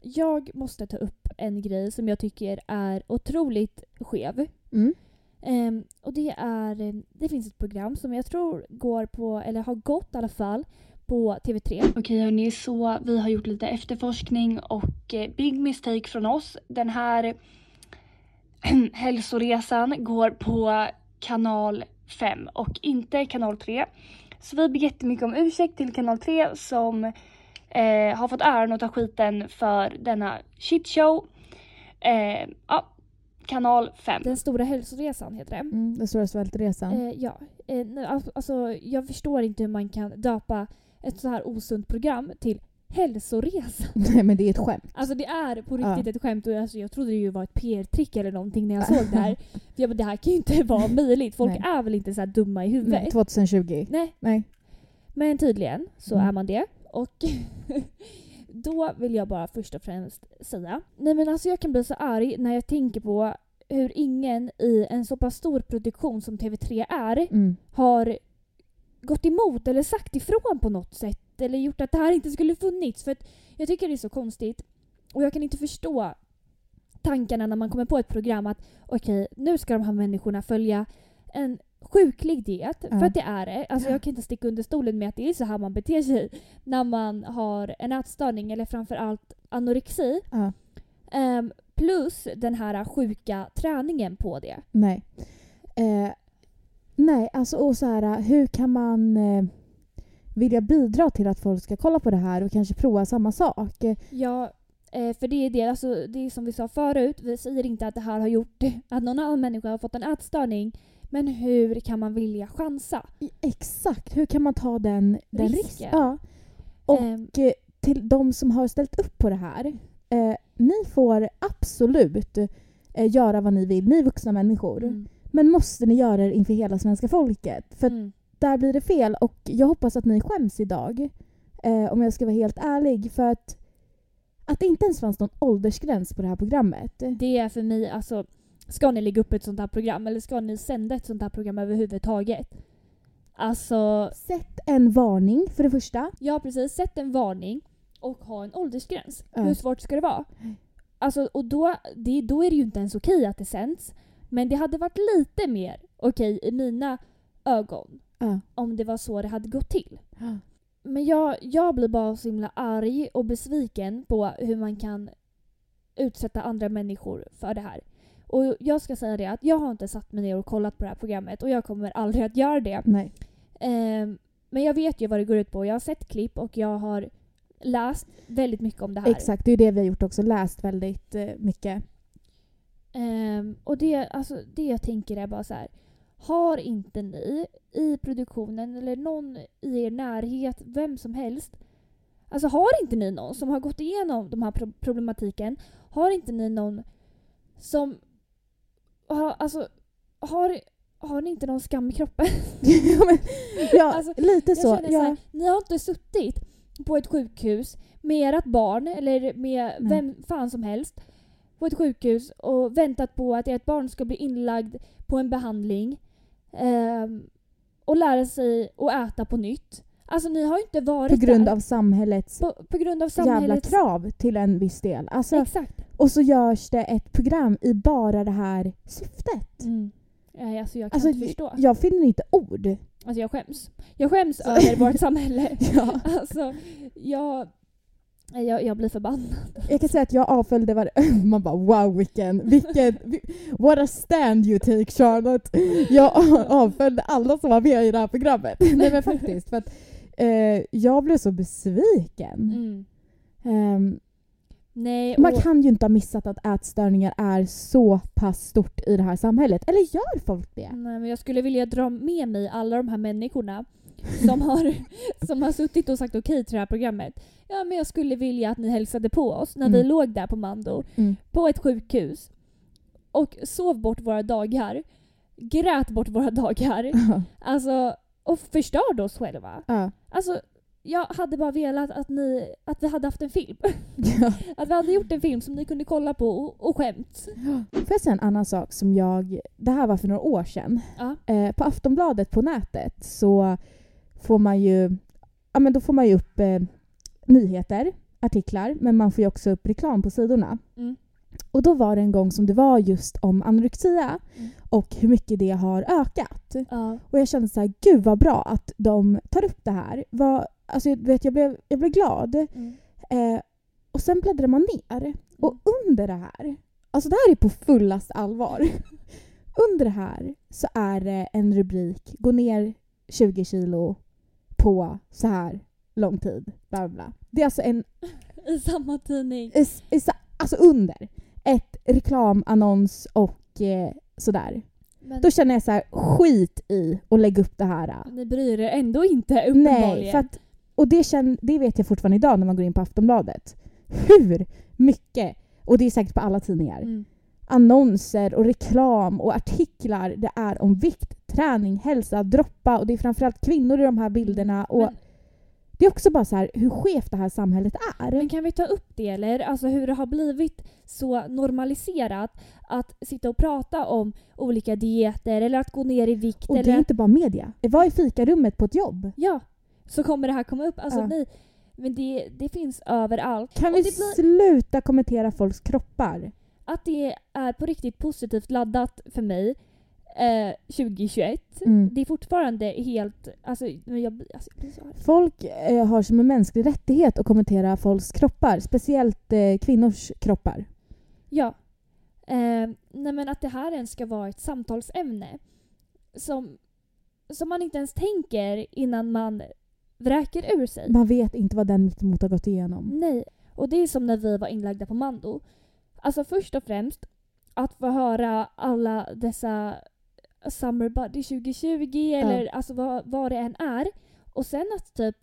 jag måste ta upp en grej som jag tycker är otroligt skev. Mm. Ehm, och det är, det finns ett program som jag tror går på, eller har gått i alla fall, på TV3. Okej hörni, så vi har gjort lite efterforskning och eh, big mistake från oss. Den här hälsoresan går på kanal 5 och inte kanal 3. Så vi ber jättemycket om ursäkt till kanal 3 som eh, har fått äran att ta skiten för denna shitshow. Eh, ja, kanal 5. Den stora hälsoresan heter det. Mm. Den stora svältresan. Eh, ja. Eh, alltså, jag förstår inte hur man kan döpa ett så här osunt program till hälsoresa. Nej men det är ett skämt. Alltså det är på Ja. riktigt ett skämt och alltså, jag trodde det ju var ett PR-trick eller någonting när jag såg det här. För jag bara, det här kan ju inte vara möjligt. Folk Nej. är väl inte så här dumma i huvudet? Nej, 2020. Nej. Nej. Men tydligen så Mm. är man det. Och då vill jag bara först och främst säga. Nej men alltså jag kan bli så arg när jag tänker på hur ingen i en så pass stor produktion som TV3 är Mm. har gått emot eller sagt ifrån på något sätt eller gjort att det här inte skulle funnits. För jag tycker det är så konstigt och jag kan inte förstå tankarna när man kommer på ett program att okej, nu ska de här människorna följa en sjuklig diet. Ja. För att det är det. Alltså jag kan inte sticka under stolen med att det är så här man beter sig när man har en ätstörning eller framförallt anorexi. Ja. Ehm, plus den här sjuka träningen på det. Nej. Eh, nej, alltså och så här, hur kan man eh, vilja bidra till att folk ska kolla på det här och kanske prova samma sak? Ja, eh, för det är det, alltså, det är som vi sa förut, vi säger inte att det här har gjort att någon annan människa har fått en ätstörning. Men hur kan man vilja chansa? Exakt, hur kan man ta den, den Risken. risken? Ja. Och Ehm, till de som har ställt upp på det här. Eh, ni får absolut eh, göra vad ni vill, ni vuxna människor. mm, Men måste ni göra det inför hela svenska folket? För mm. där blir det fel och jag hoppas att ni skäms idag. Eh, om jag ska vara helt ärlig. För att, att det inte ens fanns någon åldersgräns på det här programmet. Det är för mig, alltså, ska ni lägga upp ett sånt här program eller ska ni sända ett sånt här program överhuvudtaget? Alltså, Sätt en varning för det första. ja precis, sätt en varning och ha en åldersgräns. Ja. Hur svårt ska det vara? Alltså, och då, det, då är det ju inte ens okej att det sänds. Men det hade varit lite mer okej i mina ögon Ja. om det var så det hade gått till. Men jag, jag blir bara så himla arg och besviken på hur man kan utsätta andra människor för det här. Och jag ska säga det att jag har inte satt mig ner och kollat på det här programmet och jag kommer aldrig att göra det. Nej. Ehm, men jag vet ju vad det går ut på. Jag har sett klipp och jag har läst väldigt mycket om det här. Exakt, det är det vi har gjort också. Läst väldigt eh, mycket. Ehm, och det, alltså, det jag tänker är bara så här. Har inte ni i produktionen eller någon i er närhet, vem som helst. Alltså har inte ni någon som har gått igenom de här pro- problematiken? Har inte ni någon som... Har, alltså, har, har ni inte någon skam i kroppen? ja, men, ja Alltså, lite så. känner så Ja. här, ni har inte suttit på ett sjukhus med ert barn eller med Nej. vem fan som helst på ett sjukhus och väntat på att ert barn ska bli inlagd på en behandling ehm, och lära sig att äta på nytt. Alltså ni har ju inte varit På grund där. av samhällets på, på grund av jävla samhällets... krav till en viss del. Alltså, Exakt. och så görs det ett program i bara det här syftet. Mm. Nej, alltså jag kan Alltså, inte förstå. jag finner inte ord. Alltså jag skäms. Jag skäms över vårt samhälle. Ja. Alltså, jag, jag, jag blir förbannad. Jag kan säga att jag avföljde var Man bara wow vilken, vilken, what a stand you take Charlotte. Jag avföljde alla som var med i det här programmet. Nej men faktiskt. För att, eh, jag blev så besviken. Mm. Ehm, Nej, Man kan ju inte ha missat att ätstörningar är så pass stort i det här samhället. Eller gör folk det? nej, men jag skulle vilja dra med mig alla de här människorna som har, som har suttit och sagt okej till det här programmet. Ja, men jag skulle vilja att ni hälsade på oss när vi Mm. låg där på Mando, Mm. på ett sjukhus och sov bort våra dagar, grät bort våra dagar, alltså, och förstörde oss själva. ja. Alltså, jag hade bara velat att, ni, att vi hade haft en film. Ja. Att vi hade gjort en film som ni kunde kolla på och, och skämt. Får jag säga en annan sak som jag... Det här var för några år sedan. Ja. Eh, på Aftonbladet på nätet så får man ju... Ja men då får man ju upp eh, nyheter, artiklar, men man får ju också upp reklam på sidorna. Mm. Och då var det en gång som det var just om anorexia Mm. och hur mycket det har ökat. Ja. Och jag kände så här, gud vad bra att de tar upp det här. Vad, alltså, jag vet, jag, blev, jag blev glad. Mm. Eh, och sen bläddrar man ner. Och under det här, alltså det här är på fullast allvar. under det här så är det en rubrik, gå ner 20 kilo på så här lång tid. Bla bla. Det är alltså en, I samma tidning. is- is- alltså under, reklamannons och eh, sådär. Men Då känner jag så här, skit i att lägga upp det här. ni bryr er ändå inte uppenbarligen. Nej, för att, och det, känn, det vet jag fortfarande idag när man går in på Aftonbladet. Hur mycket, och det är säkert på alla tidningar, Mm. annonser och reklam och artiklar det är om vikt, träning, hälsa, droppa och det är framförallt kvinnor i de här bilderna. Och Men, det är också bara så här hur skevt det här samhället är. men kan vi ta upp det eller? Alltså hur det har blivit så normaliserat att sitta och prata om olika dieter eller att gå ner i vikt. och det eller är inte bara media. Vad är fikarummet på ett jobb? Ja, så kommer det här komma upp. Alltså Ja. nej, men det, det finns överallt. Kan Och vi blir- sluta kommentera folks kroppar? Att det är på riktigt positivt laddat för mig eh, 2021. Mm. Det är fortfarande helt... Alltså, jag, alltså. Folk eh, har som en mänsklig rättighet att kommentera folks kroppar, speciellt eh, kvinnors kroppar. Ja. Eh, nej men att det här ens ska vara ett samtalsämne som, som man inte ens tänker innan man vräker ur sig. Man vet inte vad den mittemot har gått igenom. Nej. Och det är som när vi var inlagda på Mando. Alltså först och främst att få höra alla dessa Summer Buddy 2020 eller alltså vad, vad det än är. Och sen att typ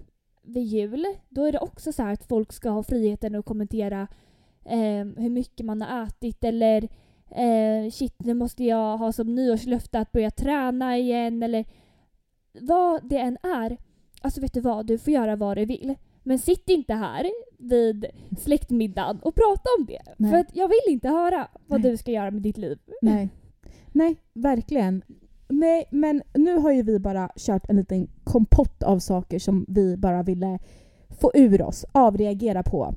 vid jul, då är det också så här att folk ska ha friheten att kommentera eh, hur mycket man har ätit eller eh, shit nu måste jag ha som nyårslöfte att börja träna igen eller vad det än är. Alltså vet du vad, du får göra vad du vill. Men sitt inte här vid släktmiddagen och prata om det. Nej. För jag vill inte höra vad Nej. du ska göra med ditt liv. Nej. Nej, verkligen. Nej, men nu har ju vi bara kört en liten kompott av saker som vi bara ville få ur oss, avreagera på.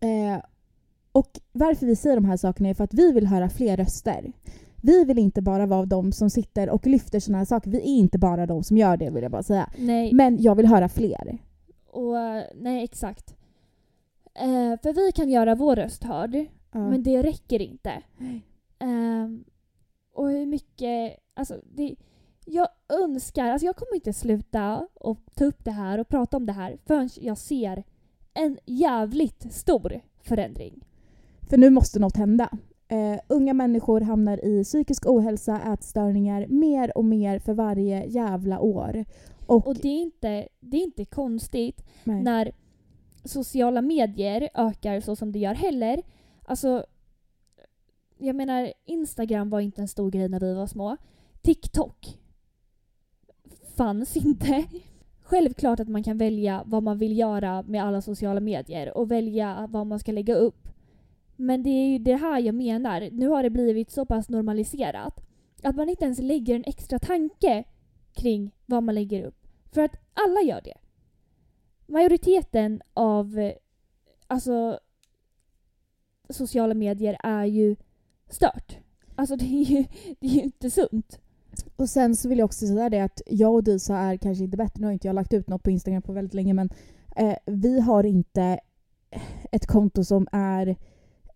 Eh, och varför vi säger de här sakerna är för att vi vill höra fler röster. Vi vill inte bara vara de som sitter och lyfter såna här saker. Vi är inte bara de som gör det vill jag bara säga. Nej, Men jag vill höra fler. och, eh, nej exakt. Eh, för vi kan göra vår röst hörd, Ja. men det räcker inte. Ehm, och hur mycket... Alltså det, jag önskar... Alltså jag kommer inte sluta och ta upp det här och prata om det här förrän jag ser en jävligt stor förändring. För nu måste något hända. Eh, unga människor hamnar i psykisk ohälsa, ätstörningar mer och mer för varje jävla år. Och, Och det är inte, det är inte konstigt nej. när sociala medier ökar så som det gör heller. Alltså, jag menar Instagram var inte en stor grej när vi var små. TikTok fanns inte. Självklart att man kan välja vad man vill göra med alla sociala medier och välja vad man ska lägga upp. Men det är ju det här jag menar. Nu har det blivit så pass normaliserat att man inte ens lägger en extra tanke kring vad man lägger upp. För att alla gör det. Majoriteten av eh, alltså, sociala medier är ju stört. Alltså det är ju, det är ju inte sunt. Och sen så vill jag också säga det att jag och Disa är kanske inte bättre. Nu har inte jag lagt ut något på Instagram på väldigt länge men eh, vi har inte ett konto som är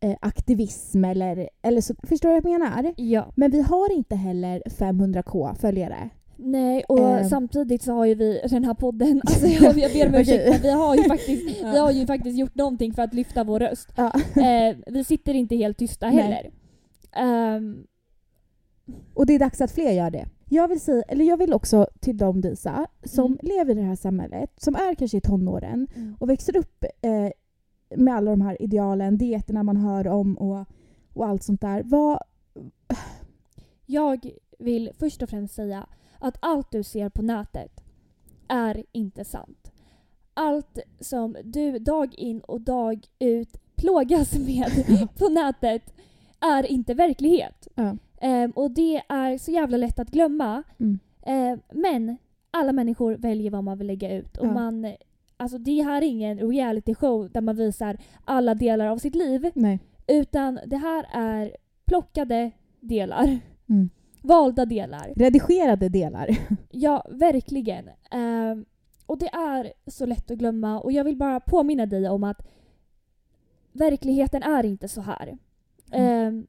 eh, aktivism eller, eller så. Förstår du vad jag menar? Ja. Men vi har inte heller 500k följare. Nej, och Ehm. samtidigt så har ju vi den här podden, alltså jag, jag ber om ursäkt men vi har ju faktiskt, vi har ju faktiskt gjort någonting för att lyfta vår röst. Ja. Eh, vi sitter inte helt tysta Nej. heller. Ehm, Och det är dags att fler gör det. Jag vill, säga, eller jag vill också till dem Disa, som Mm. lever i det här samhället, som är kanske i tonåren Mm. och växer upp eh, med alla de här idealen, dieterna man hör om och, och allt sånt där. Vad, Jag vill först och främst säga att allt du ser på nätet är inte sant. Allt som du dag in och dag ut plågas med på nätet är inte verklighet. Ja. Ehm, och det är så jävla lätt att glömma. Mm. Ehm, men alla människor väljer vad man vill lägga ut. Och Ja. man, alltså det här är ingen reality show där man visar alla delar av sitt liv. nej. Utan det här är plockade delar. Mm. Valda delar. Redigerade delar. Ja, verkligen. Ehm, och det är så lätt att glömma och jag vill bara påminna dig om att verkligheten är inte så här. Ehm,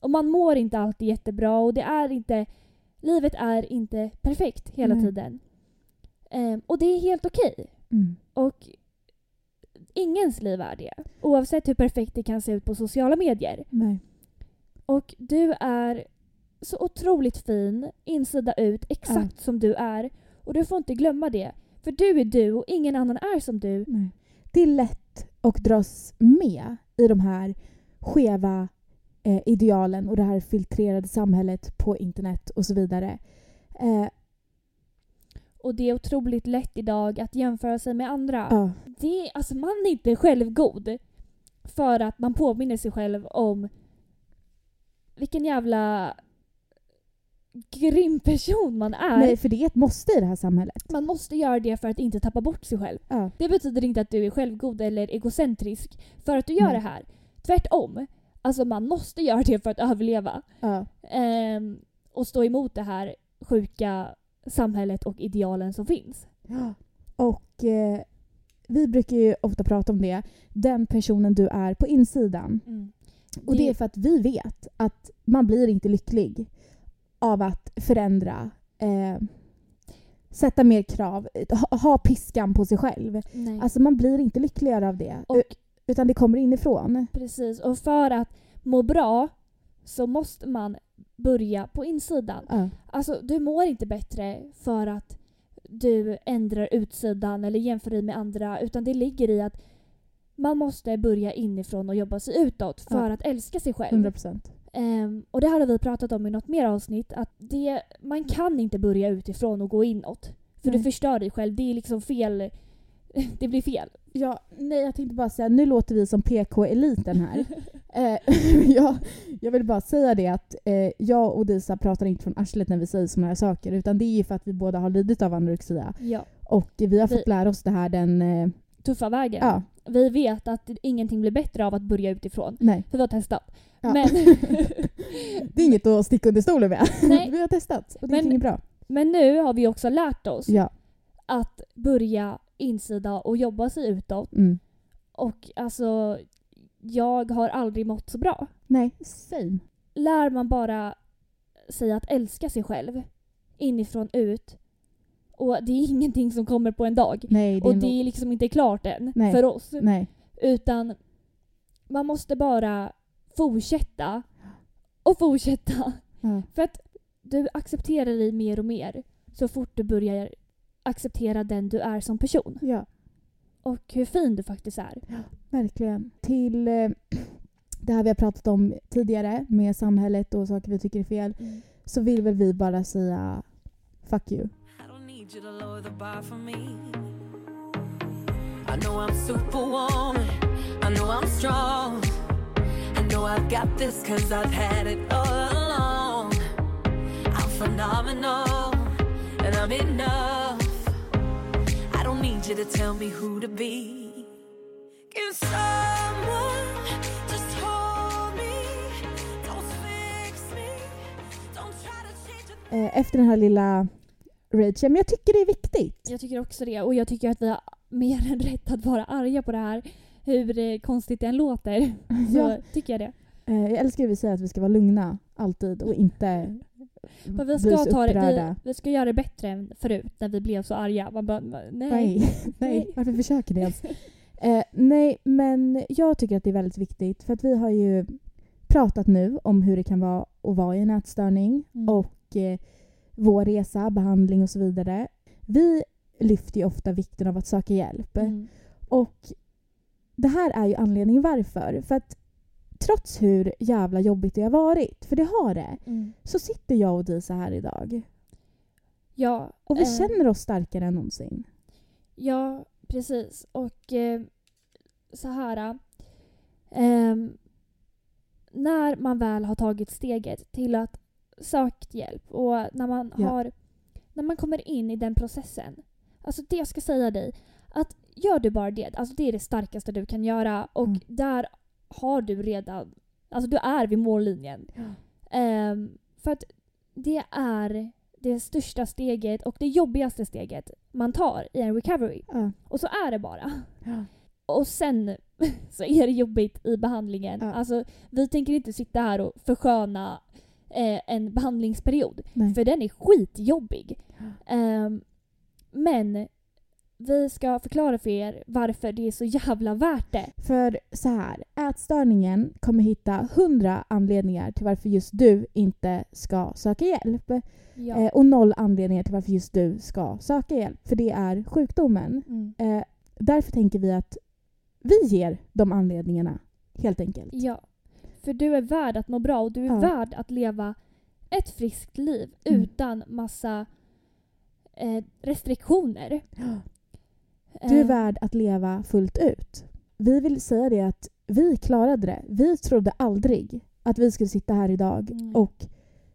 och man mår inte alltid jättebra och det är inte... Livet är inte perfekt hela Nej. tiden. Ehm, och det är helt okej. Mm. Och ingens liv är det. Oavsett hur perfekt det kan se ut på sociala medier. Nej. Och du är så otroligt fin, insida ut, exakt som du är. Och du får inte glömma det. För du är du och ingen annan är som du. Nej. Det är lätt att dras med i de här skeva eh, idealen och det här filtrerade samhället på internet och så vidare. Eh, Och det är otroligt lätt idag att jämföra sig med andra. ja. Det, alltså man är inte självgod för att man påminner sig själv om vilken jävla grym person man är. Nej, för det är ett måste i det här samhället. Man måste göra det för att inte tappa bort sig själv. Ja. Det betyder inte att du är självgod eller egocentrisk för att du gör Nej. det här. Tvärtom. Alltså man måste göra det för att överleva. Ja. Ehm, och stå emot det här sjuka samhället och idealen som finns. Och eh, vi brukar ju ofta prata om det. Den personen du är på insidan. Och det är för att vi vet att man blir inte lycklig av att förändra, eh, sätta mer krav, ha, ha piskan på sig själv. Nej. Alltså man blir inte lyckligare av det. och U- Utan det kommer inifrån. Precis, och för att må bra så måste man börja på insidan. Ja. Alltså du mår inte bättre för att du ändrar utsidan eller jämför dig med andra utan det ligger i att man måste börja inifrån och jobba sig utåt för Ja. att älska sig själv. 100 procent. Ehm, och det har vi pratat om i något mer avsnitt att det, man kan inte börja utifrån och gå inåt. För Nej. du förstör dig själv. Det är liksom fel. Det blir fel. Ja, nej jag tänkte bara säga, nu låter vi som PK-eliten här. eh, jag, jag vill bara säga det att eh, jag och Disa pratar inte från arslet när vi säger såna här saker utan det är ju för att vi båda har lidit av anorexia. Ja. Och vi har fått Vi- lära oss det här den... Eh, Tuffa vägen. ja, Vi vet att ingenting blir bättre av att börja utifrån. nej. För vi har testat. Ja. Men, det är inget att sticka under stolen med. Nej. vi har testat och det Men- är inget bra. men nu har vi också lärt oss Ja. att börja insida och jobba sig utåt. Mm. Och alltså, jag har aldrig mått så bra. Nej, same. Lär man bara sig att älska sig själv inifrån ut och det är ingenting som kommer på en dag. Nej, det Och det är liksom inte klart än Nej. för oss. Nej. Utan man måste bara fortsätta och fortsätta. Ja. För att du accepterar dig mer och mer så fort du börjar acceptera den du är som person. ja, Och hur fin du faktiskt är. verkligen. Till eh, det här vi har pratat om tidigare med samhället och saker vi tycker är fel så vill väl vi bara säga fuck you. I don't need you to lower the bar for me. I know I'm superwoman. I know I'm strong. I know I've got this cause I've had it all along. I'm phenomenal and I'm enough. Need you to tell me who to be. Can someone just hold me? Don't fix me. Don't try to change a Eh, efter den här lilla ragen. Men jag tycker det är viktigt. Jag tycker också det. Och jag tycker att vi har mer än rätt att vara arga på det här. Hur eh, konstigt det än låter. Så Ja. tycker jag det. Eh, jag älskar hur vi säger att vi ska vara lugna alltid och inte För vi ska, ta det, vi, vi ska göra det bättre än förut när vi blev så arga. Man bara, nej. Nej, nej. varför försöker ni ens? Eh, nej, men jag tycker att det är väldigt viktigt för att vi har ju pratat nu om hur det kan vara att vara i en ätstörning Mm. och eh, vår resa, behandling och så vidare. Vi lyfter ju ofta vikten av att söka hjälp. Mm. Och det här är ju anledningen varför. För att trots hur jävla jobbigt det har varit, för det har det, Mm. så sitter jag och Disa här idag. Ja, Och vi eh, känner oss starkare än någonsin. Ja, precis. Och eh, så här. ehm, när man väl har tagit steget till att sökt hjälp och när man Ja. har när man kommer in i den processen. Alltså det jag ska säga dig, att gör du bara det, alltså det är det starkaste du kan göra och Mm. där har du redan, alltså du är vid mållinjen. Ehm, för att det är det största steget och det jobbigaste steget man tar i en recovery. Ja. Och så är det bara. Ja. Och sen så är det jobbigt i behandlingen. Ja. Alltså, vi tänker inte sitta här och försköna eh, en behandlingsperiod. Nej. För den är skitjobbig. Ehm, men vi ska förklara för er varför det är så jävla värt det. För så här, ätstörningen kommer hitta hundra anledningar till varför just du inte ska söka hjälp. Ja. Eh, och noll anledningar till varför just du ska söka hjälp. För det är sjukdomen. Mm. Eh, därför tänker vi att vi ger de anledningarna, helt enkelt. Ja. För du är värd att må bra och du är Ja. värd att leva ett friskt liv Mm. utan massa eh, restriktioner. Du är Eh, värd att leva fullt ut. Vi vill säga det att vi klarade det. Vi trodde aldrig att vi skulle sitta här idag Mm. och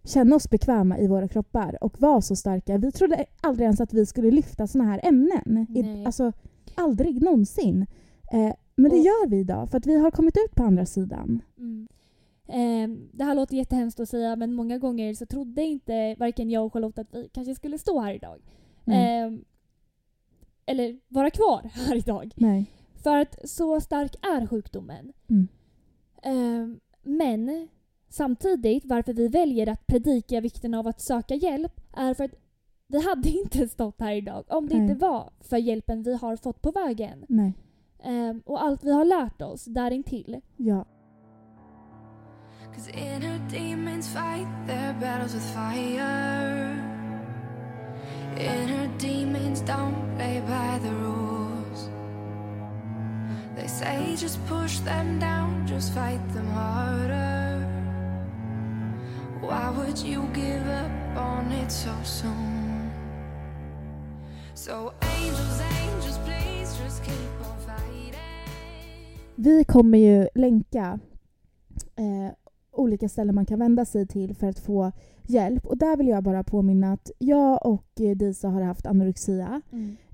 känna oss bekväma i våra kroppar och vara så starka. Vi trodde aldrig ens att vi skulle lyfta såna här ämnen. I, alltså, aldrig någonsin. Eh, men det Och- gör vi idag för att vi har kommit ut på andra sidan. Mm. Ehm, det här låter jättehemskt att säga men många gånger så trodde inte varken jag och Charlotte att vi kanske skulle stå här idag. Nej. Ehm, eller vara kvar här idag. Nej. För att så stark är sjukdomen. Mm. Ehm, men samtidigt varför vi väljer att predika vikten av att söka hjälp är för att vi hade inte stått här idag om det Nej. inte var för hjälpen vi har fått på vägen. Nej. Ehm, och allt vi har lärt oss där intill. Ja. Cause inner demons fight their battles with fire. Inner demons don't play by the rules. They say just push them down, just fight them harder. Why would you give up on it so soon? So, angels, angels, please just keep on fighting. Vi kommer ju länka eh, olika ställen man kan vända sig till för att få hjälp. Och där vill jag bara påminna att jag och eh, Disa har haft anorexia.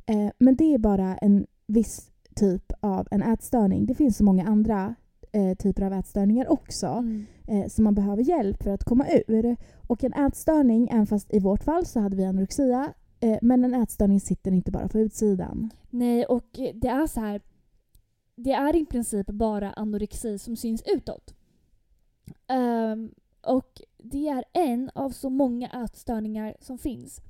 Eh, men det är bara en viss typ av en ätstörning. Det finns så många andra eh, typer av ätstörningar också Mm. eh, som man behöver hjälp för att komma ur. Och en ätstörning, även fast i vårt fall så hade vi anorexia, eh, men en ätstörning sitter inte bara på utsidan. Nej, och det är så här. Det är i princip bara anorexi som syns utåt. Ehm, och det är en av så många ätstörningar som finns.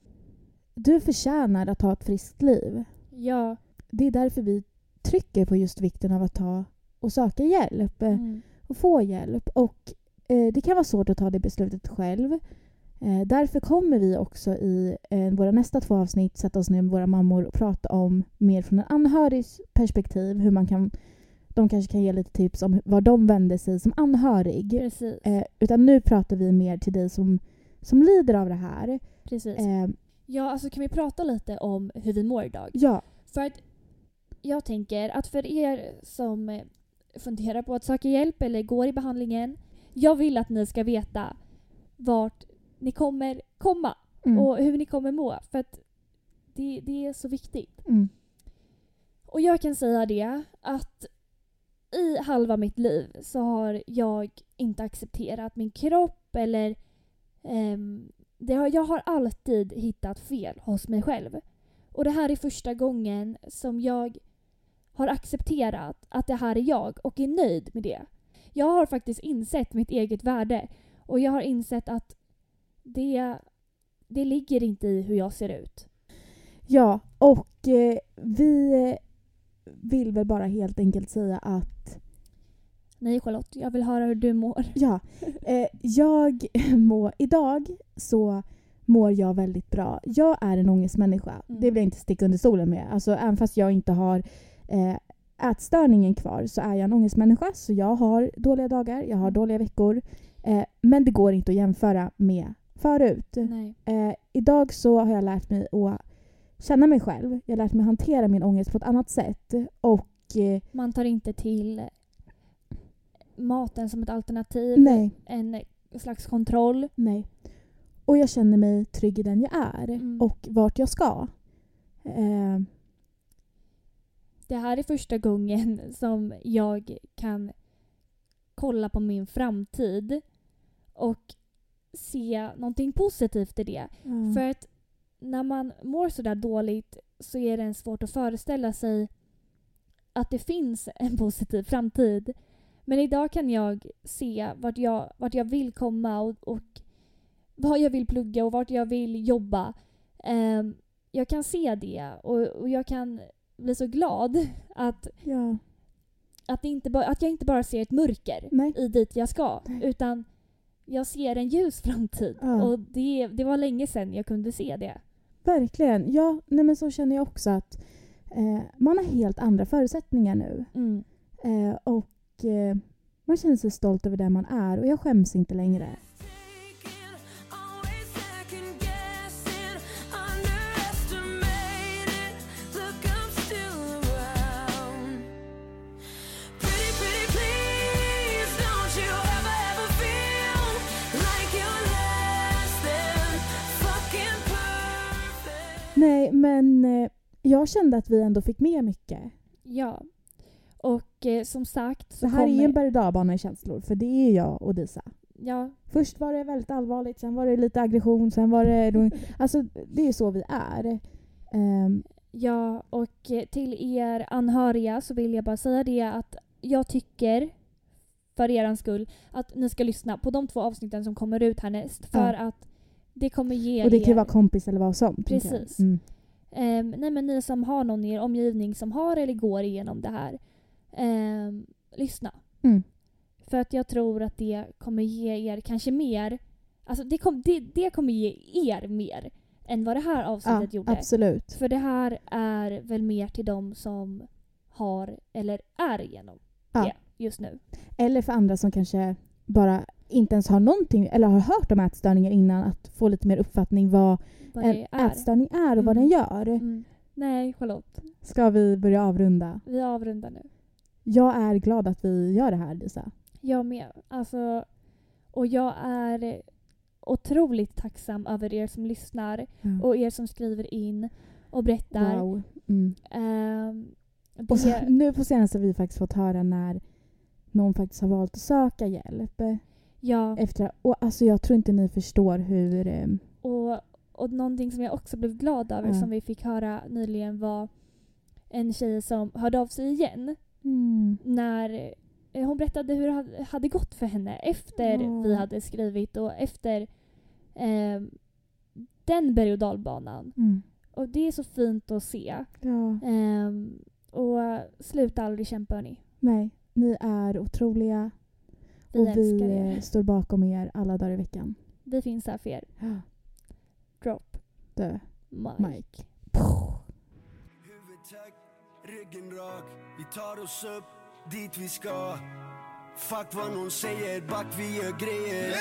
Du förtjänar att ha ett friskt liv. Ja. Det är därför vi trycker på just vikten av att ta och söka hjälp eh, Mm. och få hjälp. Och eh, det kan vara svårt att ta det beslutet själv. Eh, därför kommer vi också i eh, våra nästa två avsnitt sätta oss ner med våra mammor och prata om mer från en anhörigs perspektiv. Hur man kan, de kanske kan ge lite tips om var de vänder sig som anhörig. Eh, utan nu pratar vi mer till dig som, som lider av det här. Precis. Eh, Ja, alltså kan vi prata lite om hur vi mår idag? ja, För att jag tänker att för er som eh, funderar på att söka hjälp eller går i behandlingen. Jag vill att ni ska veta vart ni kommer komma mm, och hur ni kommer må. För att det, det är så viktigt. mm, Och jag kan säga det att i halva mitt liv så har jag inte accepterat min kropp eller um, det har, jag har alltid hittat fel hos mig själv. Och det här är första gången som jag har accepterat att det här är jag och är nöjd med det. Jag har faktiskt insett mitt eget värde och jag har insett att det, det ligger inte i hur jag ser ut. Ja, och eh, vi eh, vill väl bara helt enkelt säga att Nej Charlotte, jag vill höra hur du mår. ja, eh, jag mår, idag så mår jag väldigt bra. Jag är en ångestmänniska. Mm. Det vill jag inte sticka under stolen med. Alltså, även fast jag inte har eh, ätstörningen kvar så är jag en ångestmänniska. Så jag har dåliga dagar, jag har dåliga veckor. Eh, men det går inte att jämföra med förut. Eh, idag så har jag lärt mig att känna mig själv. Jag har lärt mig hantera min ångest på ett annat sätt. Och eh, Man tar inte till maten som ett alternativ. nej, En slags kontroll. nej. Och jag känner mig trygg i den jag är Mm. och vart jag ska. Eh, Det här är första gången som jag kan kolla på min framtid och se någonting positivt i det. ja. För att när man mår sådär dåligt så är det svårt att föreställa sig att det finns en positiv framtid. Men idag kan jag se vart jag, vart jag vill komma och, och vad jag vill plugga och vart jag vill jobba. Ehm, jag kan se det och, och jag kan bli så glad att, ja. att, inte ba, att jag inte bara ser ett mörker Nej. i dit jag ska Nej. utan jag ser en ljus framtid. Ja. Och det, det var länge sedan jag kunde se det. Verkligen. Ja, nej men så känner jag också att eh, man har helt andra förutsättningar nu. Mm. Eh, och eh, man känner sig stolt över det man är och jag skäms inte längre. Nej, men eh, jag kände att vi ändå fick med mycket. Ja. Och eh, som sagt så Det här är kommer... en berg och i känslor, för det är jag och Disa. Ja, Först var det väldigt allvarligt, sen var det lite aggression, sen var det... Alltså, det är så vi är. Ehm, ja, och eh, till er anhöriga så vill jag bara säga det att jag tycker för er skull att ni ska lyssna på de två avsnitten som kommer ut härnäst för att det kommer ge och det kan er... vara kompis eller vad som. Precis. Mm. Ehm, nej men ni som har någon i er omgivning som har eller går igenom det här. ehm, lyssna. Mm. För att jag tror att det kommer ge er kanske mer. Alltså det, kom, det, det kommer ge er mer än vad det här Ja, avsnittet gjorde. absolut. För det här är väl mer till de som har eller är igenom Ja. det just nu. Eller för andra som kanske bara inte ens har någonting eller har hört om ätstörningar innan att få lite mer uppfattning vad Vad en är. ätstörning är och vad Mm. den gör. Mm. Nej, Charlotte. Ska vi börja avrunda? Vi avrundar nu. Jag är glad att vi gör det här Lisa. Jag med. Alltså, och jag är otroligt tacksam över er som lyssnar och er som skriver in och berättar. Wow. Mm. Ehm, Och så, nu på senaste har vi faktiskt fått höra när någon faktiskt har valt att söka hjälp. Ja, Efter, och alltså jag tror inte ni förstår hur... eh, och, och någonting som jag också blev glad över Ja. som vi fick höra nyligen var en tjej som hörde av sig igen Mm. när eh, hon berättade hur det hade- gått för henne efter Ja. vi hade skrivit och efter ehm, den berg och dalbanan. Mm. Och det är så fint att se. Ja. Ehm, och sluta aldrig kämpa hörni. Nej, ni är otroliga. Vi och älskar vi er. står bakom er alla dagar i veckan. Vi finns här för er. Drop Dö, mic. Högt, ryggen rak Vi tar oss upp dit vi ska Fuck vad någon säger, back vi gör grejer